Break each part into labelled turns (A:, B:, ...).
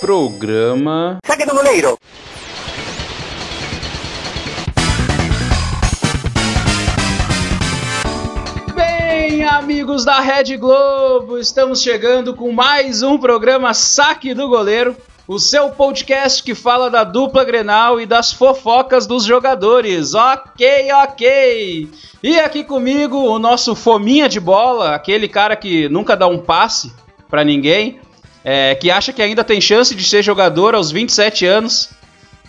A: Programa.
B: Saque do goleiro!
A: Bem, amigos da Rede Globo, estamos chegando com mais um programa Saque do Goleiro, o seu podcast que fala da dupla Grenal e das fofocas dos jogadores. Ok, ok. E aqui comigo o nosso fominha de bola, aquele cara que nunca dá um passe pra ninguém, é, que acha que ainda tem chance de ser jogador aos 27 anos.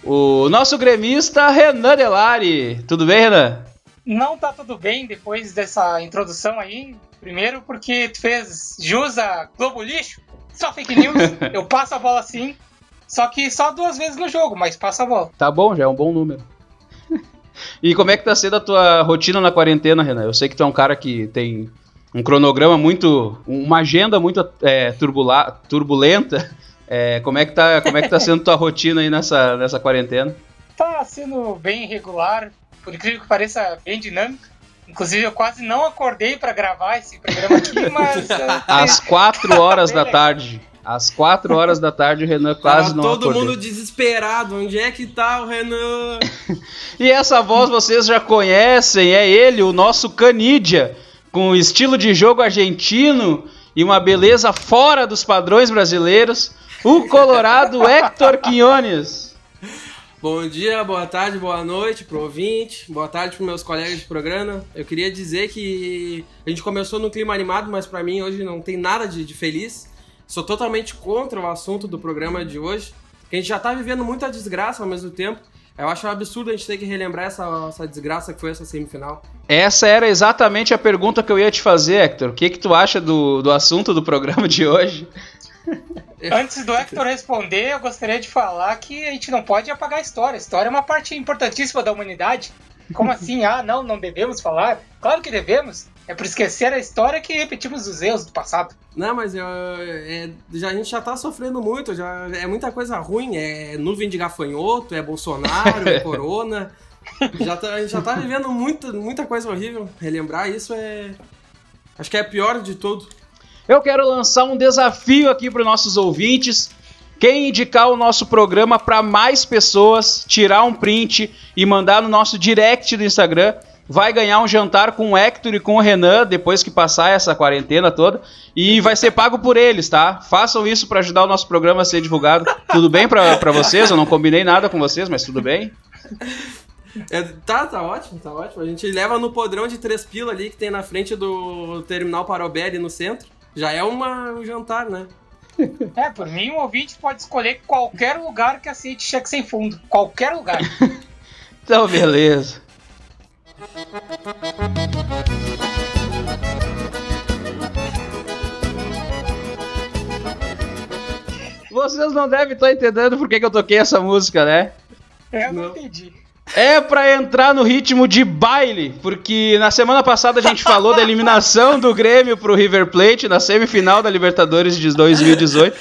A: O nosso gremista Renan Delari. Tudo bem, Renan?
C: Não tá tudo bem depois dessa introdução aí. Primeiro porque tu fez jus a Globo Lixo, só fake news. Eu passo a bola sim, só que só duas vezes no jogo, mas passa a bola.
A: Tá bom, já é um bom número. e como é que tá sendo a tua rotina na quarentena, Renan? Eu sei que tu é um cara que tem um cronograma muito. uma agenda muito é, turbula, turbulenta. É, como, é que tá, como é que tá sendo tua rotina aí nessa, nessa quarentena?
C: Tá sendo bem regular, por incrível que pareça, bem dinâmico. Inclusive, eu quase não acordei pra gravar esse programa aqui, mas. uh,
A: Às 4 horas da tarde. Às 4 horas da tarde o Renan quase
D: Tava
A: não
D: todo
A: acordou.
D: mundo desesperado. Onde é que tá o Renan?
A: E essa voz vocês já conhecem, é ele, o nosso Canidia, com estilo de jogo argentino e uma beleza fora dos padrões brasileiros, o colorado Hector Quinones.
D: Bom dia, boa tarde, boa noite pro ouvinte, boa tarde pros meus colegas de programa. Eu queria dizer que a gente começou no clima animado, mas pra mim hoje não tem nada de, de feliz. Sou totalmente contra o assunto do programa de hoje, que a gente já tá vivendo muita desgraça ao mesmo tempo. Eu acho um absurdo a gente ter que relembrar essa, essa desgraça que foi essa semifinal.
A: Essa era exatamente a pergunta que eu ia te fazer, Hector. O que, que tu acha do, do assunto do programa de hoje?
C: Antes do Hector responder, eu gostaria de falar que a gente não pode apagar a história. A história é uma parte importantíssima da humanidade. Como assim? Ah, não, não devemos falar? Claro que devemos. É por esquecer a história que repetimos os erros do passado.
D: Não, mas eu, é, já, a gente já tá sofrendo muito, já é muita coisa ruim, é nuvem de gafanhoto, é Bolsonaro, é corona. Já tá, a gente já tá vivendo muita, muita coisa horrível. Relembrar isso é. Acho que é pior de tudo.
A: Eu quero lançar um desafio aqui para os nossos ouvintes. Quem indicar o nosso programa para mais pessoas, tirar um print e mandar no nosso direct do Instagram, vai ganhar um jantar com o Hector e com o Renan depois que passar essa quarentena toda e vai ser pago por eles, tá? Façam isso para ajudar o nosso programa a ser divulgado. Tudo bem para vocês? Eu não combinei nada com vocês, mas tudo bem?
D: É, tá, tá ótimo, tá ótimo. A gente leva no podrão de três pila ali que tem na frente do terminal Parobelli no centro. Já é uma, um jantar, né?
C: É, por mim, o ouvinte pode escolher qualquer lugar que aceite cheque sem fundo. Qualquer lugar.
A: Então, beleza. Vocês não devem estar entendendo por que, que eu toquei essa música, né?
C: Eu não,
D: Não.
C: entendi.
A: É pra entrar no ritmo de baile, porque na semana passada a gente falou da eliminação do Grêmio pro River Plate na semifinal da Libertadores de 2018.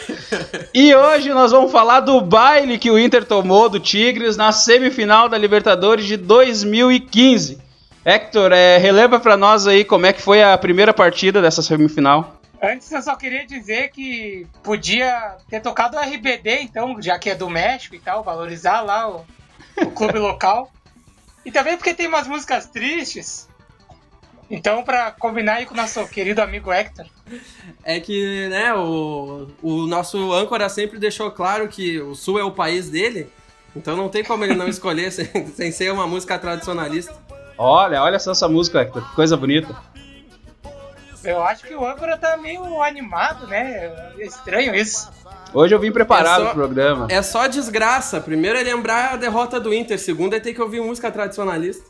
A: E hoje nós vamos falar do baile que o Inter tomou do Tigres na semifinal da Libertadores de 2015. Hector, é, relembra pra nós aí como é que foi a primeira partida dessa semifinal.
C: Antes eu só queria dizer que podia ter tocado o RBD, então, já que é do México e tal, valorizar lá o, o clube local. E também porque tem umas músicas tristes. Então, pra combinar aí com o nosso querido amigo Hector.
D: É que, né, o, o nosso âncora sempre deixou claro que o Sul é o país dele, então não tem como ele não escolher sem, sem ser uma música tradicionalista.
A: Olha, olha só essa música, Hector, que coisa bonita.
C: Eu acho que o âncora tá meio animado, né? É estranho isso.
A: Hoje eu vim preparado
D: É só-
A: pro programa.
D: É só desgraça. Primeiro é lembrar a derrota do Inter, segundo é ter que ouvir música tradicionalista.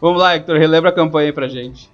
A: Vamos lá, Hector, relembra a campanha aí pra gente.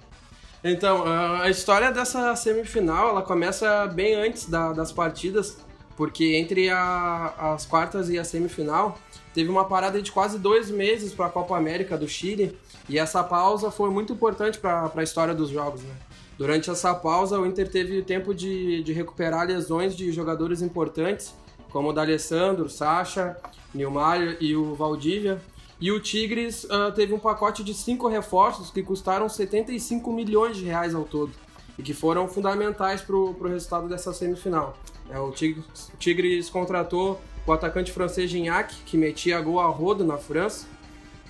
D: Então, a- a história dessa semifinal, ela começa bem antes da- das partidas, porque entre a- as quartas e a semifinal, teve uma parada de quase dois meses para a Copa América do Chile, e essa pausa foi muito importante para a história dos jogos, né? Durante essa pausa, o Inter teve tempo de, de recuperar lesões de jogadores importantes, como o D'Alessandro, Sacha, Nilmar e o Valdívia. E o Tigres ah, teve um pacote de cinco reforços que custaram 75 milhões de reais ao todo e que foram fundamentais para o resultado dessa semifinal. É, o, Tigres, o Tigres contratou o atacante francês Gignac, que metia gol a rodo na França,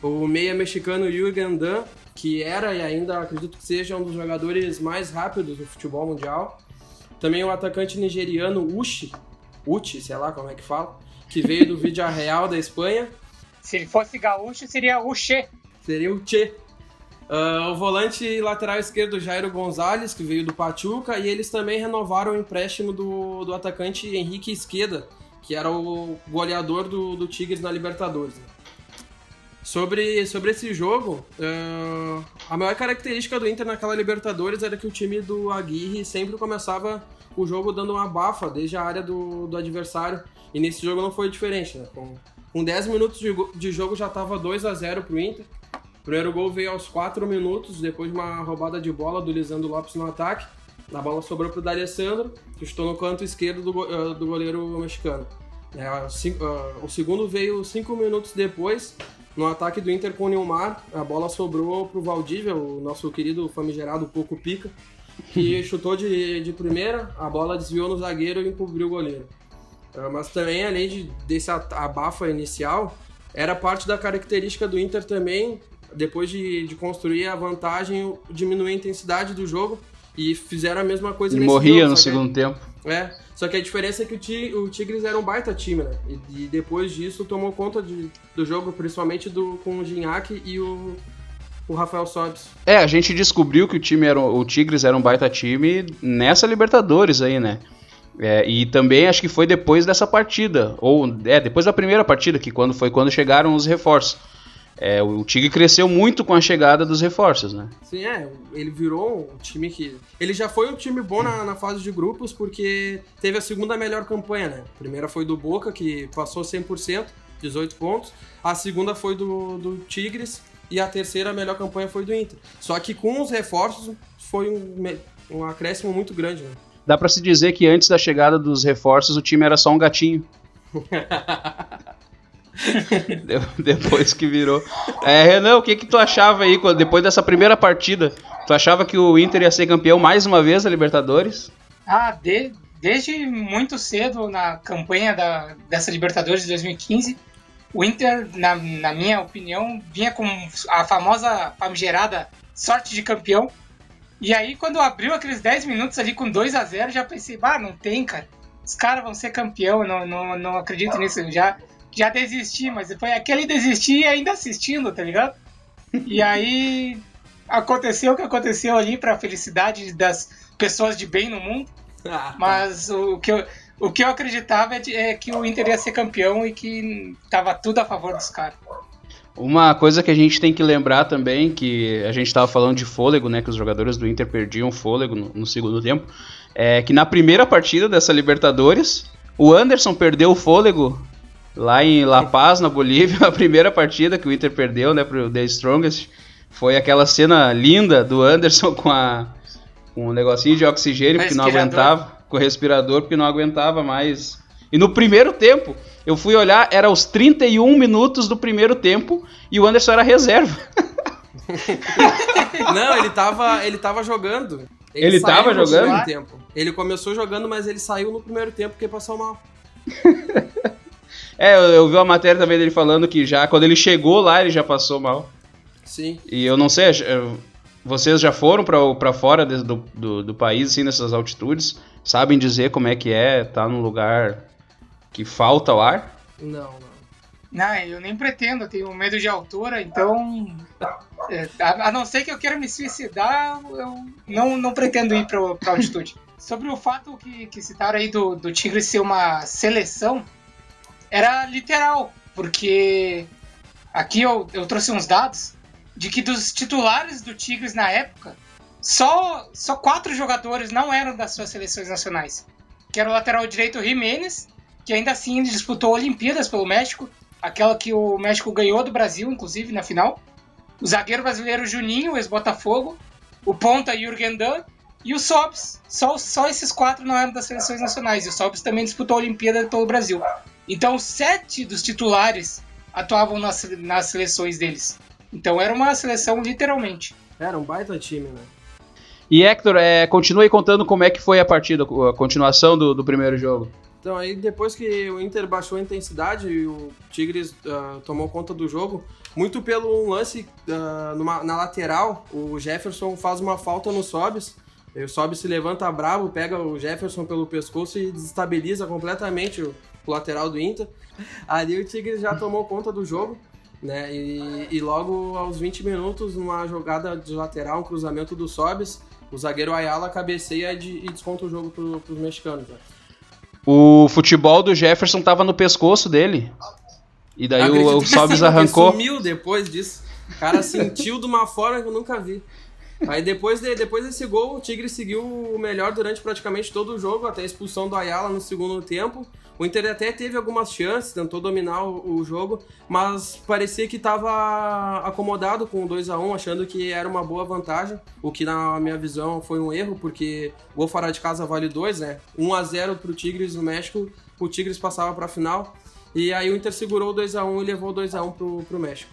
D: o meia mexicano Jürgen Dan, que era e ainda acredito que seja um dos jogadores mais rápidos do futebol mundial. Também o atacante nigeriano Uchi, Uchi, sei lá como é que fala, que veio do Villarreal da Espanha.
C: Se ele fosse gaúcho, seria Uche.
D: Seria o Che. Uh, o volante lateral esquerdo Jairo Gonzalez, que veio do Pachuca, e eles também renovaram o empréstimo do, do atacante Henrique Esqueda, que era o goleador do, do Tigres na Libertadores. Né? Sobre, sobre esse jogo, uh, a maior característica do Inter naquela Libertadores era que o time do Aguirre sempre começava o jogo dando uma bafa desde a área do, do adversário, e nesse jogo não foi diferente. Né? Com, com 10 minutos de, de jogo já estava 2 a 0 para o Inter. O primeiro gol veio aos 4 minutos, depois de uma roubada de bola do Lisandro Lopes no ataque. A bola sobrou para o D'Alessandro, que estou no canto esquerdo do, uh, do goleiro mexicano. É, cinco, uh, o segundo veio 5 minutos depois, no ataque do Inter com o Neymar. A bola sobrou para o Valdívia, o nosso querido famigerado Pouco Pica, que chutou de, de primeira, a bola desviou no zagueiro e encobriu o goleiro. Uh, mas também, além de, desse abafa inicial, era parte da característica do Inter também depois de, de construir a vantagem, diminuir a intensidade do jogo e fizeram a mesma coisa
A: e nesse morria jogo, no segundo tempo.
D: É, só que a diferença é que o, o Tigres era um baita time, né? E, e depois disso tomou conta de, do jogo, principalmente do, com o Gignac e o, o Rafael Sobis.
A: É, a gente descobriu que o time era o Tigres era um baita time nessa Libertadores aí, né? É, e também acho que foi depois dessa partida, ou é depois da primeira partida, que quando foi quando chegaram os reforços. É, o Tigre cresceu muito com a chegada dos reforços, né?
D: Sim, é. Ele virou um time que. Ele já foi um time bom na, na, fase de grupos porque teve a segunda melhor campanha, né? A primeira foi do Boca, que passou 100%, 18 pontos. A segunda foi do, do Tigres. E a terceira melhor campanha foi do Inter. Só que com os reforços foi um, um acréscimo muito grande, né?
A: Dá para se dizer que antes da chegada dos reforços o time era só um gatinho. depois que virou. É, Renan, o que que tu achava aí depois dessa primeira partida? Tu achava que o Inter ia ser campeão mais uma vez da Libertadores?
C: Ah, de, desde muito cedo na campanha da, dessa Libertadores de 2015, o Inter, na, na minha opinião, vinha com a famosa famigerada sorte de campeão. E aí, quando abriu aqueles 10 minutos ali com 2 a 0 já pensei, ah, não tem, cara. Os caras vão ser campeão, não, não, não acredito nisso. Já, já desisti, mas foi aquele desistir ainda assistindo, tá ligado? E aí aconteceu o que aconteceu ali para a felicidade das pessoas de bem no mundo. Ah, tá. mas o que eu, o que eu acreditava é, de, é, que o Inter ia ser campeão e que tava tudo a favor dos caras.
A: Uma coisa que a gente tem que lembrar também, que a gente estava falando de fôlego, né, que os jogadores do Inter perdiam fôlego no, no segundo tempo, é que na primeira partida dessa Libertadores, o Anderson perdeu o fôlego lá em La Paz, na Bolívia, a primeira partida que o Inter perdeu, né, pro The Strongest, foi aquela cena linda do Anderson com a com um negocinho de oxigênio porque não aguentava, com o respirador porque não aguentava mais. E no primeiro tempo, eu fui olhar, era os 31 minutos do primeiro tempo e o Anderson era reserva.
D: não, ele tava, ele tava jogando.
A: Ele, ele tava jogando?
D: Tempo. Ele começou jogando, mas ele saiu no primeiro tempo porque passou mal.
A: É, eu, eu vi uma matéria também dele falando que já quando ele chegou lá ele já passou mal.
D: Sim.
A: E eu não sei, vocês já foram para fora de, do, do, do, país, assim, nessas altitudes? Sabem dizer como é que é estar tá num lugar que falta o ar?
C: Não, não. Não, eu nem pretendo, eu tenho medo de altura, então. É, a, a, não ser que eu queira me suicidar, eu não, não pretendo ir para altitude. Sobre o fato que, que citaram aí do, do Tigre ser uma seleção, era literal, porque aqui eu, eu trouxe uns dados de que dos titulares do Tigres na época, só, só quatro jogadores não eram das suas seleções nacionais. Que era o lateral direito Jiménez, que ainda assim disputou Olimpíadas pelo México, aquela que o México ganhou do Brasil, inclusive, na final. O zagueiro brasileiro Juninho, ex-Botafogo. O ponta Jürgen Damm e o Sobs. Só, só esses quatro não eram das seleções nacionais. E o Sobs também disputou a Olimpíada pelo Brasil. Então, sete dos titulares atuavam nas, nas seleções deles. Então, era uma seleção literalmente.
D: Era um baita time, né?
A: E Hector, é, continue contando como é que foi a partida, a continuação do, do primeiro jogo.
E: Então aí depois que o Inter baixou a intensidade e o Tigres uh, tomou conta do jogo, muito pelo um lance uh, numa, na lateral, o Jefferson faz uma falta no Sobis, o Sobis se levanta bravo, pega o Jefferson pelo pescoço e desestabiliza completamente o, o lateral do Inter. Ali o Tigres já tomou conta do jogo, né? E, e, logo aos 20 minutos, numa jogada de lateral, um cruzamento do Sobis, o zagueiro Ayala cabeceia e, desconta o jogo para os mexicanos. Né?
A: O futebol do Jefferson tava no pescoço dele. E daí o, o Sobis arrancou.
E: sumiu depois disso. O cara sentiu de uma forma que eu nunca vi. Aí depois, de, depois desse gol, o Tigre seguiu o melhor durante praticamente todo o jogo, até a expulsão do Ayala no segundo tempo. O Inter até teve algumas chances, tentou dominar o, jogo, mas parecia que estava acomodado com o 2 a 1 achando que era uma boa vantagem, o que na minha visão foi um erro, porque gol fora de casa vale 2, né? 1 a 0 para o Tigres no México, o Tigres passava para a final, e aí o Inter segurou o 2 a 1 e levou o 2 a 1 para o México.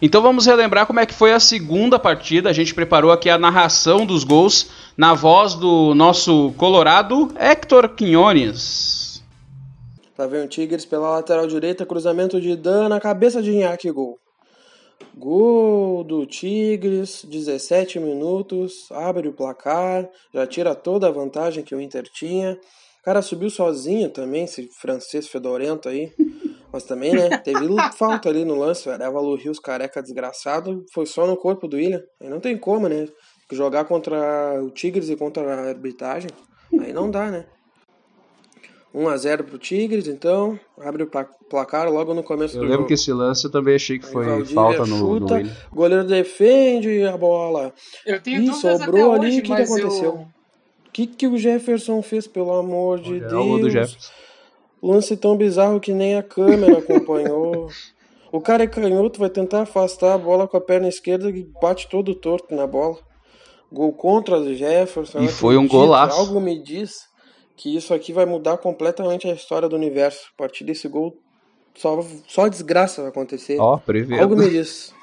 A: Então vamos relembrar como é que foi a segunda partida. A gente preparou aqui a narração dos gols na voz do nosso colorado Hector Quinones.
D: Lá vem o Tigres pela lateral direita, cruzamento de Dan na cabeça de Inhaque, gol. Gol do Tigres, 17 minutos, abre o placar, já tira toda a vantagem que o Inter tinha. O cara subiu sozinho também, esse francês fedorento aí. Mas também, né, teve falta ali no lance, velho. Évalo Rios, careca desgraçado, foi só no corpo do William. Aí não tem como, né? Jogar contra o Tigres e contra a arbitragem, aí não dá, né? 1 a 0 pro Tigres, então abre o placar logo no começo
A: eu
D: do
A: jogo. Eu
D: lembro
A: que esse lance eu também achei que foi Valdívia falta no, chuta, no
D: O goleiro defende a bola.
C: Eu tenho Ih, sobrou ali, o que, que aconteceu? O
D: eu... que, que o Jefferson fez, pelo amor de Deus? Lance tão bizarro que nem a câmera acompanhou. O cara é canhoto, vai tentar afastar a bola com a perna esquerda e bate todo torto na bola. Gol contra o Jefferson.
A: E foi um golaço.
D: Algo me diz que isso aqui vai mudar completamente a história do universo. A partir desse gol, só, só desgraça vai acontecer.
A: Ó, oh,
D: Algo me diz.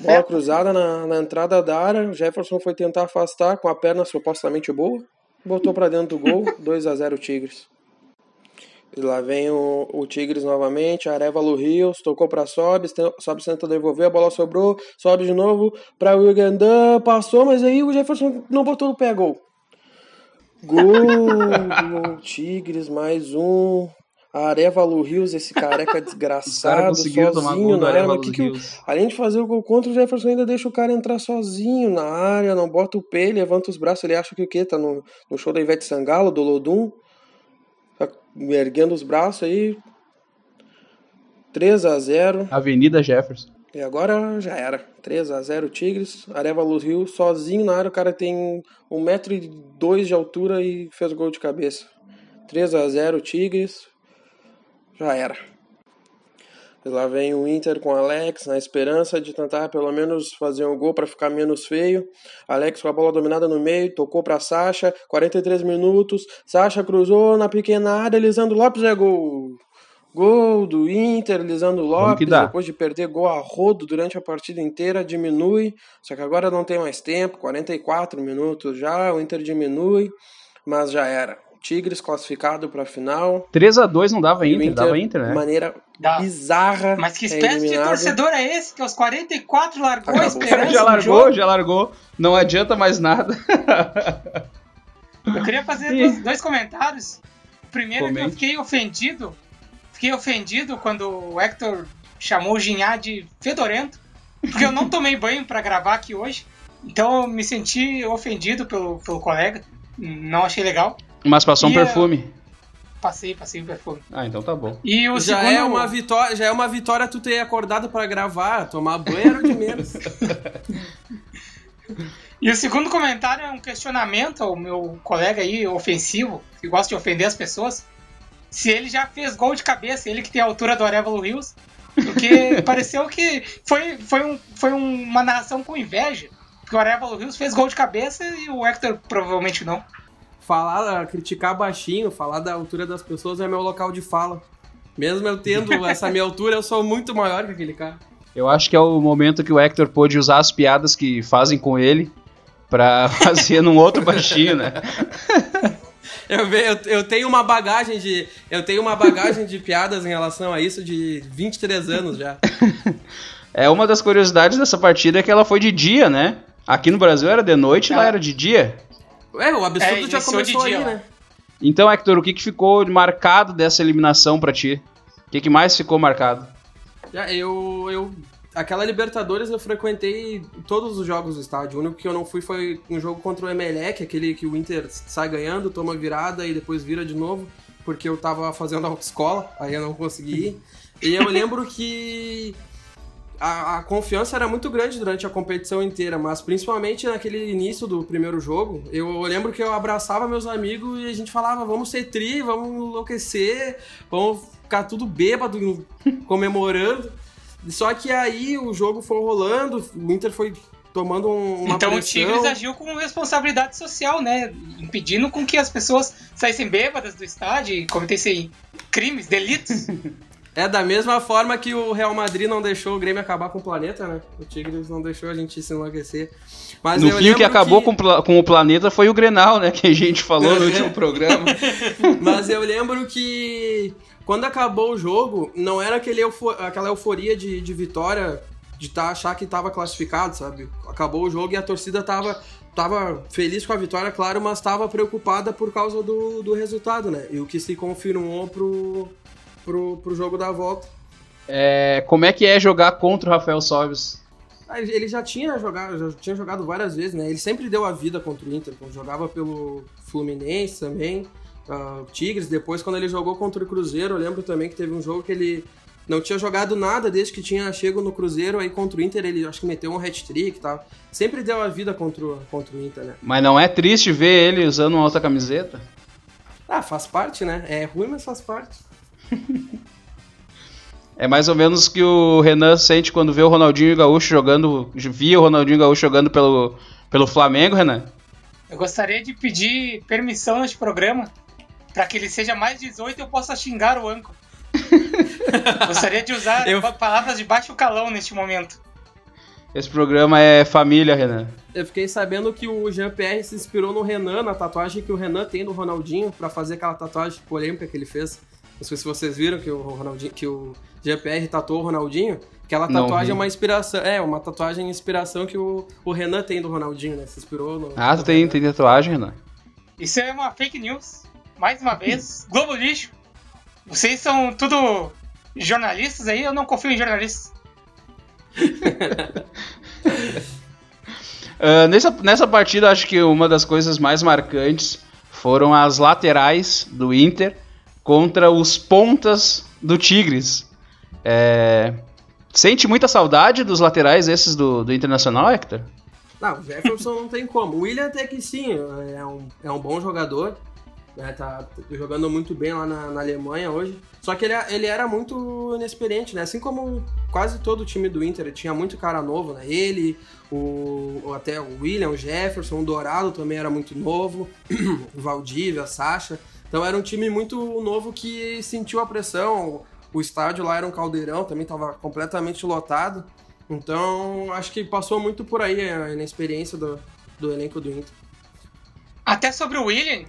D: Bola cruzada na, na entrada da área, Jefferson foi tentar afastar com a perna supostamente boa, botou para dentro do gol, 2 a 0 Tigres. E lá vem o, o Tigres novamente, Arevalo Rios, tocou para Sobs, Sobs tenta devolver, a bola sobrou, sobe de novo para o Ugandan, passou, mas aí o Jefferson não botou no pé. Gol. Gol Tigres, mais um. Arevalo Rios, esse careca desgraçado, sozinho na área. Que que além de fazer o gol contra, o Jefferson ainda deixa o cara entrar sozinho na área, não bota o pé, levanta os braços. Ele acha que o quê? Tá no, no show da Ivete Sangalo, do Lodum. Tá erguendo os braços aí. 3 a 0
A: Avenida Jefferson.
D: E agora já era. 3 a 0 Tigres. Areva Rio sozinho na área. O cara tem 1,2m de altura e fez gol de cabeça. 3 a 0 Tigres. Já era. Lá vem o Inter com Alex na esperança de tentar pelo menos fazer um gol para ficar menos feio. Alex com a bola dominada no meio, tocou para Sacha, 43 minutos. Sacha cruzou na pequena área, Lisandro Lopes é gol. Gol do Inter, Lisandro Lopes, depois de perder gol a rodo durante a partida inteira, diminui. Só que agora não tem mais tempo, 44 minutos já, o Inter diminui, mas já era. Tigres classificado para a final.
A: 3 a 2 não dava Inter, Inter, dava Inter, né?
D: De maneira Dá. bizarra.
C: Mas que espécie é de torcedor é esse que aos 44 largou
A: Acabou.
C: a esperança
A: Já largou, já largou. Não adianta mais nada.
C: eu queria fazer dois, dois, comentários. O primeiro Comente. é que eu fiquei ofendido fiquei ofendido quando o Hector chamou o Ginhá de fedorento, porque eu não tomei banho para gravar aqui hoje. Então eu me senti ofendido pelo, pelo colega. Não achei legal.
A: Mas passou e um perfume.
C: Passei, passei um perfume.
A: Ah, então tá bom.
E: E o já segundo... é uma vitória, já é uma vitória tu ter acordado para gravar, tomar banho era de menos.
C: e o segundo comentário é um questionamento ao meu colega aí ofensivo, que gosta de ofender as pessoas se ele já fez gol de cabeça, ele que tem a altura do Arevalo Rios. Porque pareceu que foi, foi, um, foi uma narração com inveja. Porque o Arevalo Rios fez gol de cabeça e o Hector provavelmente não.
E: Falar, criticar baixinho, falar da altura das pessoas é meu local de fala. Mesmo eu tendo essa minha altura, eu sou muito maior que aquele cara.
A: Eu acho que é o momento que o Hector pôde usar as piadas que fazem com ele pra fazer num outro baixinho, né?
D: Eu, eu, eu, tenho uma bagagem de. Eu tenho uma bagagem de piadas em relação a isso de 23 anos já.
A: É uma das curiosidades dessa partida é que ela foi de dia, né? Aqui no Brasil era de noite, é. lá era de dia.
D: É, o absurdo é, já começou aí, né?
A: Então, Hector, o que, que ficou marcado dessa eliminação para ti? O que, que mais ficou marcado?
D: Já, eu, eu aquela Libertadores eu frequentei todos os jogos do estádio. O único que eu não fui foi um jogo contra o Emelec, aquele que o Inter sai ganhando, toma virada e depois vira de novo, porque eu tava fazendo autoescola, aí eu não consegui ir. E eu lembro que a, a, confiança era muito grande durante a competição inteira, mas principalmente naquele início do primeiro jogo, eu lembro que eu abraçava meus amigos e a gente falava, vamos ser tri, vamos enlouquecer, vamos ficar tudo bêbado, comemorando. Só que aí o jogo foi rolando, o Inter foi tomando uma
C: Então
D: pressão.
C: o Tigres agiu com responsabilidade social, né? Impedindo com que as pessoas saíssem bêbadas do estádio e cometessem crimes, delitos.
D: É da mesma forma que o Real Madrid não deixou o Grêmio acabar com o planeta, né? O Tigres não deixou a gente se enlouquecer.
A: Mas no fim, o que acabou que... com, com o planeta foi o Grenal, né? Que a gente falou no último programa.
D: Mas eu lembro que quando acabou o jogo, não era aquele eufor... aquela euforia de, de vitória, de tá, achar que estava classificado, sabe? Acabou o jogo e a torcida tava, tava feliz com a vitória, claro, mas estava preocupada por causa do, do resultado, né? E o que se confirmou pro, pro, pro jogo da volta.
A: É, como é que é jogar contra o Rafael Sobis?
D: Ah, ele já tinha jogado, já tinha jogado várias vezes, né? Ele sempre deu a vida contra o Inter, jogava pelo Fluminense também uh, Tigres. Depois, quando ele jogou contra o Cruzeiro, eu lembro também que teve um jogo que ele não tinha jogado nada desde que tinha chego no Cruzeiro. Aí contra o Inter, ele acho que meteu um hat-trick e tal. Sempre deu a vida contra o, contra o Inter, né?
A: Mas não é triste ver ele usando uma outra camiseta?
D: Ah, faz parte, né? É ruim, mas faz parte.
A: É mais ou menos o que o Renan sente quando vê o Ronaldinho Gaúcho jogando. Via o Ronaldinho Gaúcho jogando pelo, pelo Flamengo, Renan?
C: Eu gostaria de pedir permissão neste programa para que ele seja mais 18 eu possa xingar o Anco. Gostaria de usar eu... palavras de baixo calão neste momento.
A: Esse programa é família, Renan.
D: Eu fiquei sabendo que o Jean-Pierre se inspirou no Renan, na tatuagem que o Renan tem do Ronaldinho, para fazer aquela tatuagem polêmica que ele fez. Não sei se vocês viram que o Ronaldinho, que o Jean-Pierre tatuou o Ronaldinho. Aquela tatuagem é uma inspiração. É, uma tatuagem inspiração que o, o Renan tem do Ronaldinho, né? Se inspirou no.
A: Ah, tu tem, tem tatuagem, Renan?
C: Isso é uma fake news mais uma vez. Globo Lixo. Vocês são tudo jornalistas aí, eu não confio em jornalistas.
A: uh, nessa, nessa partida, acho que uma das coisas mais marcantes foram as laterais do Inter contra os pontas do Tigres. É... Sente muita saudade dos laterais esses do, do Internacional, Hector?
D: Não, o Jefferson não tem como. O William até que sim, é um, é um bom jogador né, tá jogando muito bem lá na, na, Alemanha hoje. Só que ele, ele era muito inexperiente, né? Assim como quase todo o time do Inter, tinha muito cara novo, né? Ele, o, até o William, o Jefferson, o Dourado também era muito novo, o Valdívia, a Sacha. Então era um time muito novo que sentiu a pressão. O estádio lá era um caldeirão, também estava completamente lotado. Então acho que passou muito por aí a inexperiência do, do elenco do Inter.
C: Até sobre o William,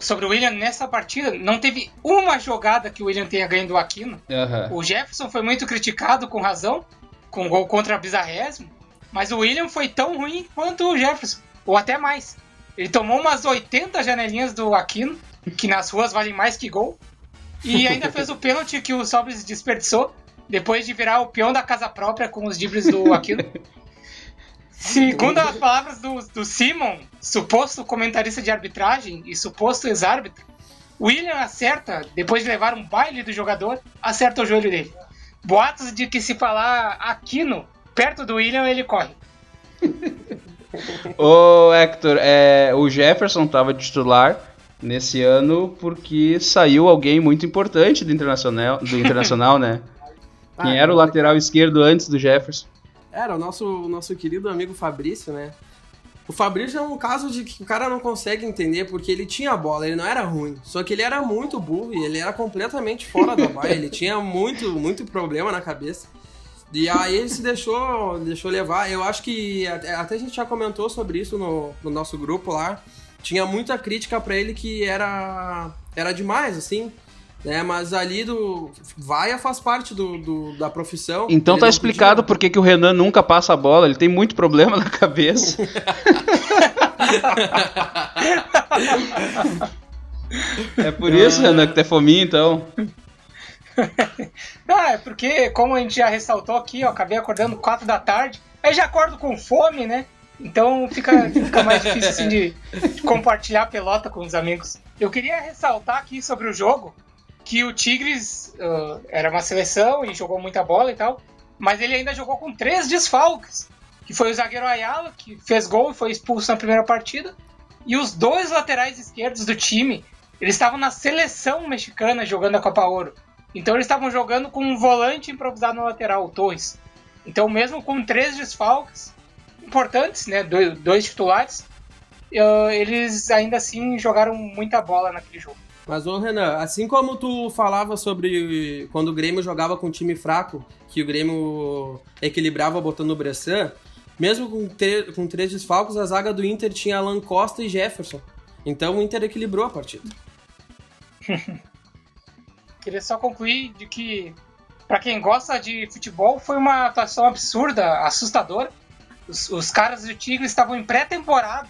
C: sobre o William nessa partida, não teve uma jogada que o William tenha ganho do Aquino. Uhum. O Jefferson foi muito criticado com razão, com gol contra a Bizarresmo, mas o William foi tão ruim quanto o Jefferson, ou até mais. Ele tomou umas 80 janelinhas do Aquino, que nas ruas valem mais que gol, e ainda fez o pênalti que o Sobres desperdiçou, depois de virar o peão da casa própria com os dribles do Aquino. Segundo as palavras do, do Simon, suposto comentarista de arbitragem e suposto ex-árbitro, William acerta, depois de levar um baile do jogador, acerta o joelho dele. Boatos de que se falar Aquino perto do William, ele corre.
A: Ô Hector, é, o Jefferson estava titular nesse ano porque saiu alguém muito importante do Internacional, do Internacional né? Quem era o lateral esquerdo antes do Jefferson?
D: Era o nosso, nosso querido amigo Fabrício, né? O Fabrício é um caso de que o cara não consegue entender porque ele tinha bola, ele não era ruim. Só que ele era muito burro e ele era completamente fora da baia. ele tinha muito, muito problema na cabeça. E aí ele se deixou, deixou levar. Eu acho que até, até a gente já comentou sobre isso no, no nosso grupo lá. Tinha muita crítica para ele que era era demais, assim. Né, mas ali do. Vaia faz parte do, do da profissão.
A: Então tá explicado
D: podia-
A: por que que o Renan nunca passa a bola. Ele tem muito problema na cabeça. é por isso, Renan, que tu é fominha, então.
C: Ah, é porque, como a gente já ressaltou aqui, eu acabei acordando 4 da tarde. Aí já acordo com fome, né? Então fica, fica mais difícil assim de, de compartilhar a pelota com os amigos. Eu queria ressaltar aqui sobre o jogo que o Tigres ah, era uma seleção e jogou muita bola e tal, mas ele ainda jogou com três desfalques. Que foi o zagueiro Ayala, que fez gol e foi expulso na primeira partida. E os dois laterais esquerdos do time, eles estavam na seleção mexicana jogando a Copa Ouro. Então eles estavam jogando com um volante improvisado na lateral, o Torres. Então mesmo com três desfalques importantes, né, dois, dois titulares, eh, eles ainda assim jogaram muita bola naquele jogo.
D: Mas, ô Renan, assim como tu falava sobre quando o Grêmio jogava com um time fraco, que o Grêmio equilibrava botando o Bressan, mesmo com, com três desfalcos, a zaga do Inter tinha Alan Costa e Jefferson. Então o Inter equilibrou a partida.
C: Queria só concluir de que, para quem gosta de futebol, foi uma atuação absurda, assustadora. Os, os caras do Tigre estavam em pré-temporada,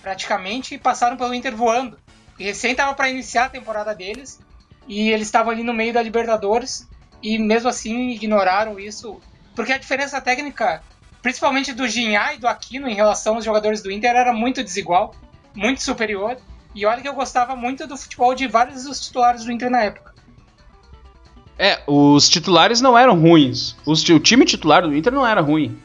C: praticamente, e passaram pelo Inter voando. Recém estava para iniciar a temporada deles, e eles estavam ali no meio da Libertadores, e mesmo assim ignoraram isso, porque a diferença técnica, principalmente do Ginhá e do Aquino em relação aos jogadores do Inter, era muito desigual, muito superior. E olha que eu gostava muito do futebol de vários dos titulares do Inter na época.
A: É, os titulares não eram ruins. Os o time titular do Inter não era ruim.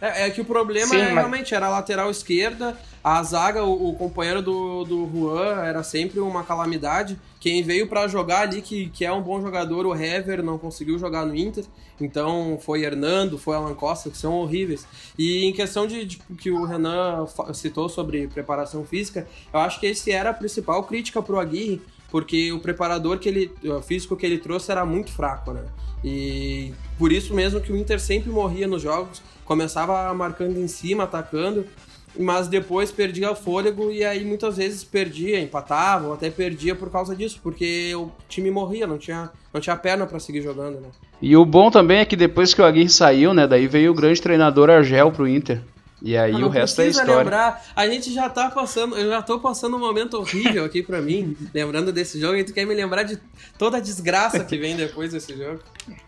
D: É, é que o problema
C: Sim,
D: é,
C: mas-
D: realmente era a lateral esquerda, a zaga, o, o companheiro do, do Juan era sempre uma calamidade. Quem veio pra jogar ali, que, que é um bom jogador, o Hever, não conseguiu jogar no Inter. Então foi Hernando, foi Alan Costa, que são horríveis. E em questão de, de que o Renan citou sobre preparação física, eu acho que esse era a principal crítica pro Aguirre, porque o preparador que ele, o físico que ele trouxe era muito fraco, né? E por isso mesmo que o Inter sempre morria nos jogos, começava marcando em cima, atacando, mas depois perdia o fôlego e aí muitas vezes perdia, empatava ou até perdia por causa disso, porque o time morria, não tinha, não tinha perna pra seguir jogando, né?
A: E o bom também é que depois que o Aguirre saiu, né, daí veio o grande treinador Argel pro Inter. E aí
D: Ah,
A: o resto é história.
D: lembrar, a gente já tá passando, eu já tô passando um momento horrível aqui pra mim, lembrando desse jogo, e tu quer me lembrar de toda a desgraça que vem depois desse jogo.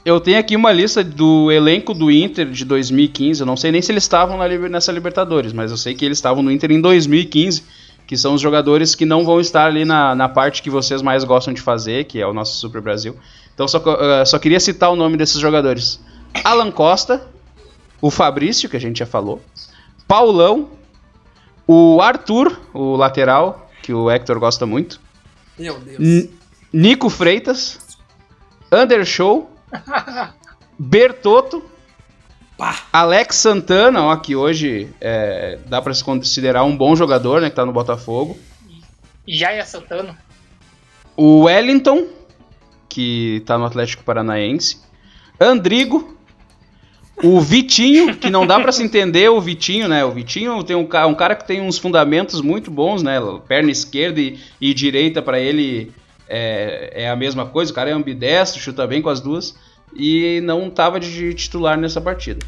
A: Eu tenho aqui uma lista do elenco do Inter de 2015. Eu não sei nem se eles estavam na nessa Libertadores, mas eu sei que eles estavam no Inter em 2015, que são os jogadores que não vão estar ali na, na parte que vocês mais gostam de fazer, que é o nosso Super Brasil. Então só, eh, só queria citar o nome desses jogadores: Alan Costa, o Fabrício, que a gente já falou, Paulão, o Arthur, o lateral, que o Hector gosta muito.
D: Meu Deus.
A: N- Nico Freitas, Undershow, Bertotto,
D: Pá.
A: Alex Santana, ó, que hoje é, dá pra se considerar um bom jogador, né, que tá no Botafogo.
C: Jaya Santana.
A: O Wellington, que tá no Atlético Paranaense. Andrigo. O Vitinho, que não dá pra se entender o Vitinho, né? O Vitinho tem um, um cara que tem uns fundamentos muito bons, né? Perna esquerda e, e direita pra ele é, é a mesma coisa. O cara é ambidestro, chuta bem com as duas. E não tava de titular nessa partida.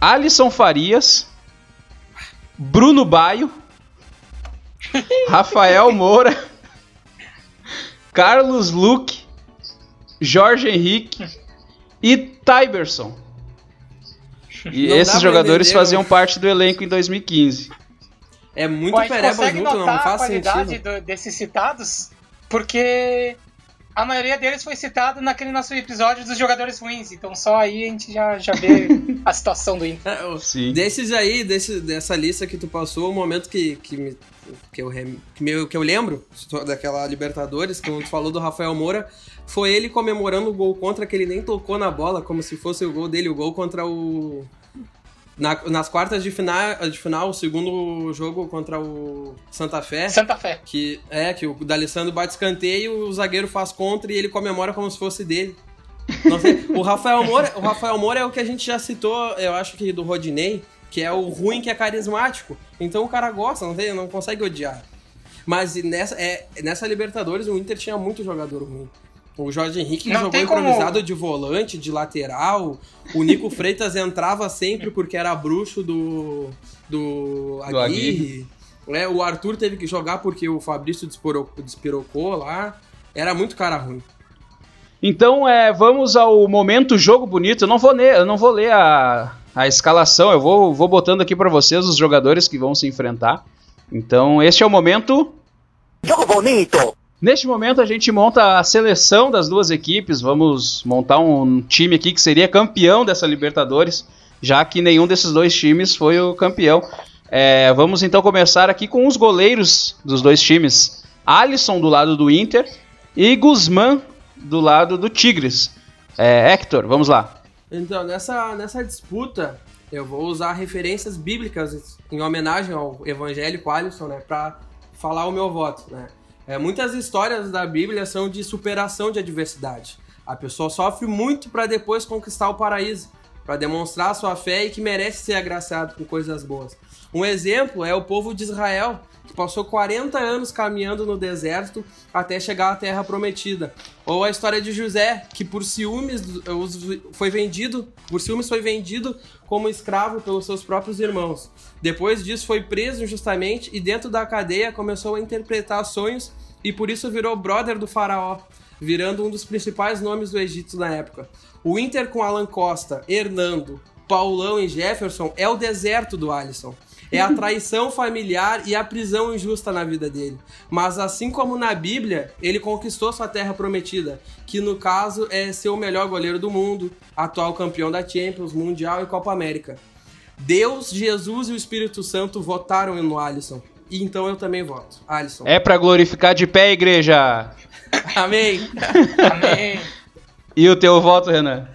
A: Alisson Farias. Bruno Baio. Rafael Moura. Carlos Luque, Jorge Henrique e Tyberson. E
D: Não
A: esses jogadores
D: entender,
A: faziam
D: não.
A: parte do elenco em 2015.
D: É muito
C: a
D: pereba junto, não
C: notar a
D: faz
C: qualidade
D: sentido.
C: do- desses citados, porque a maioria deles foi citado naquele nosso episódio dos jogadores ruins, então só aí a gente já, já vê a situação do Inter.
D: É,
A: Sim.
D: Desses aí, desse, dessa lista que tu passou, o momento que, que, me, que, eu, que, me- que eu lembro daquela Libertadores, quando tu falou do Rafael Moura, foi ele comemorando o gol contra que ele nem tocou na bola, como se fosse o gol dele, o gol contra o. na- nas quartas de final, de final, o segundo jogo contra o Santa Fé.
C: Santa Fé.
D: Que é, que o D'Alessandro bate escanteio, o zagueiro faz contra e ele comemora como se fosse dele. Não sei. O Rafael Moura, o Rafael Moura é o que a gente já citou, eu acho que do Rodinei, que é o ruim que é carismático. Então o cara gosta, não, tem, não consegue odiar. Mas nessa, é, nessa Libertadores o Inter tinha muito jogador ruim. O Jorge Henrique
C: Não
D: jogou
C: tem como-
D: improvisado de volante, de lateral. O Nico Freitas entrava sempre porque era bruxo do, do
A: Do
D: Aguirre. É, o Arthur teve que jogar porque o Fabrício despirocou lá. Era muito cara ruim.
A: Então, é, vamos ao momento jogo bonito. Eu não vou ler, eu não vou ler a, a escalação, eu vou, vou botando aqui pra vocês os jogadores que vão se enfrentar. Então, este é o momento.
F: Jogo bonito.
A: Neste momento, a gente monta a seleção das duas equipes. Vamos montar um time aqui que seria campeão dessa Libertadores, já que nenhum desses dois times foi o campeão. É, vamos então começar aqui com os goleiros dos dois times: Alisson do lado do Inter e Guzmán do lado do Tigres. É, Hector, vamos lá.
D: Então, nessa, nessa disputa, eu vou usar referências bíblicas em homenagem ao evangélico Alisson, né, para falar o meu voto, né. É, muitas histórias da Bíblia são de superação de adversidade. A pessoa sofre muito para depois conquistar o paraíso, para demonstrar sua fé e que merece ser agraciado com coisas boas. Um exemplo é o povo de Israel, que passou 40 anos caminhando no deserto até chegar à terra prometida. Ou a história de José, que por ciúmes foi vendido, por ciúmes foi vendido como escravo pelos seus próprios irmãos. Depois disso foi preso injustamente e dentro da cadeia começou a interpretar sonhos e por isso virou brother do faraó, virando um dos principais nomes do Egito na época. O Inter com Alan Costa, Hernando, Paulão e Jefferson é o deserto do Alisson. É a traição familiar e a prisão injusta na vida dele. Mas assim como na Bíblia, ele conquistou sua terra prometida, que no caso é ser o melhor goleiro do mundo, atual campeão da Champions, Mundial e Copa América. Deus, Jesus e o Espírito Santo votaram no Alisson. E então eu também voto. Alisson.
A: É pra glorificar de pé, igreja.
D: Amém.
C: Amém.
A: E o teu voto, Renan?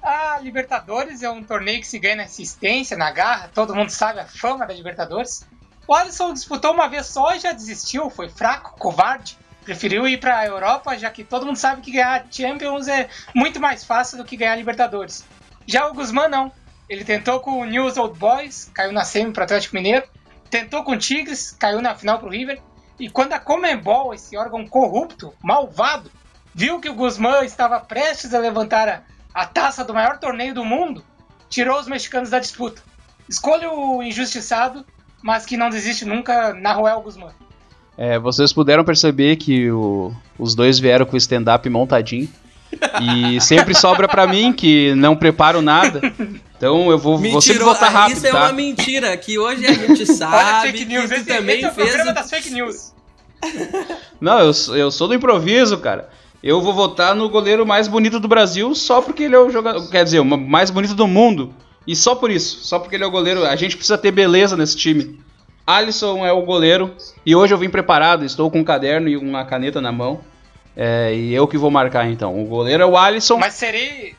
C: A Libertadores é um torneio que se ganha na assistência, na garra, todo mundo sabe a fama da Libertadores. O Alisson disputou uma vez só e já desistiu, foi fraco, covarde. Preferiu ir para a Europa, já que todo mundo sabe que ganhar Champions é muito mais fácil do que ganhar Libertadores. Já o Guzmán não. Ele tentou com o News Old Boys, caiu na semi para Atlético Mineiro. Tentou com o Tigres, caiu na final para o River. E quando a Comembol, esse órgão corrupto, malvado, viu que o Guzmán estava prestes a levantar a, a taça do maior torneio do mundo, tirou os mexicanos da disputa. Escolha o injustiçado, mas que não desiste nunca, Naruel Guzmán.
A: É, vocês puderam perceber que o- os dois vieram com o stand-up montadinho. E sempre sobra pra mim, que não preparo nada. Então eu vou, vou sempre votar
D: Ah,
A: rápido,
D: Isso é
A: tá?
D: uma mentira, que hoje a gente
C: Olha
D: sabe
C: fake news,
D: que
C: esse,
D: também
C: esse é o
D: fez... o-
C: das fake news.
A: Não, eu, eu sou do improviso, cara. Eu vou votar no goleiro mais bonito do Brasil só porque ele é o jogador. Quer dizer, o mais bonito do mundo. E só por isso. Só porque ele é o goleiro. A gente precisa ter beleza nesse time. Alisson é o goleiro. E hoje eu vim preparado. Estou com um caderno e uma caneta na mão. É, e eu que vou marcar então. O goleiro é o Alisson.
C: Mas serei,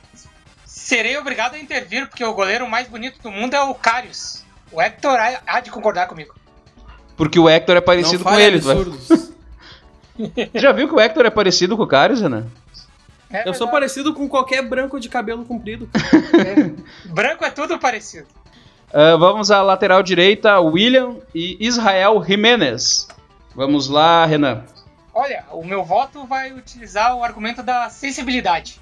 C: serei obrigado a intervir, porque o goleiro mais bonito do mundo é o Karius. O Hector há há de concordar comigo.
A: Porque o Hector é
D: Não
A: parecido com ele. tu vai-
D: absurdos.
A: Já viu que o Hector é parecido com o Karius, né?
C: É
D: Eu sou parecido com qualquer branco de cabelo comprido.
C: Branco é tudo parecido.
A: Ah, vamos à lateral direita, William e Israel Jimenez. Vamos lá, Renan.
C: Olha, o meu voto vai utilizar o argumento da sensibilidade.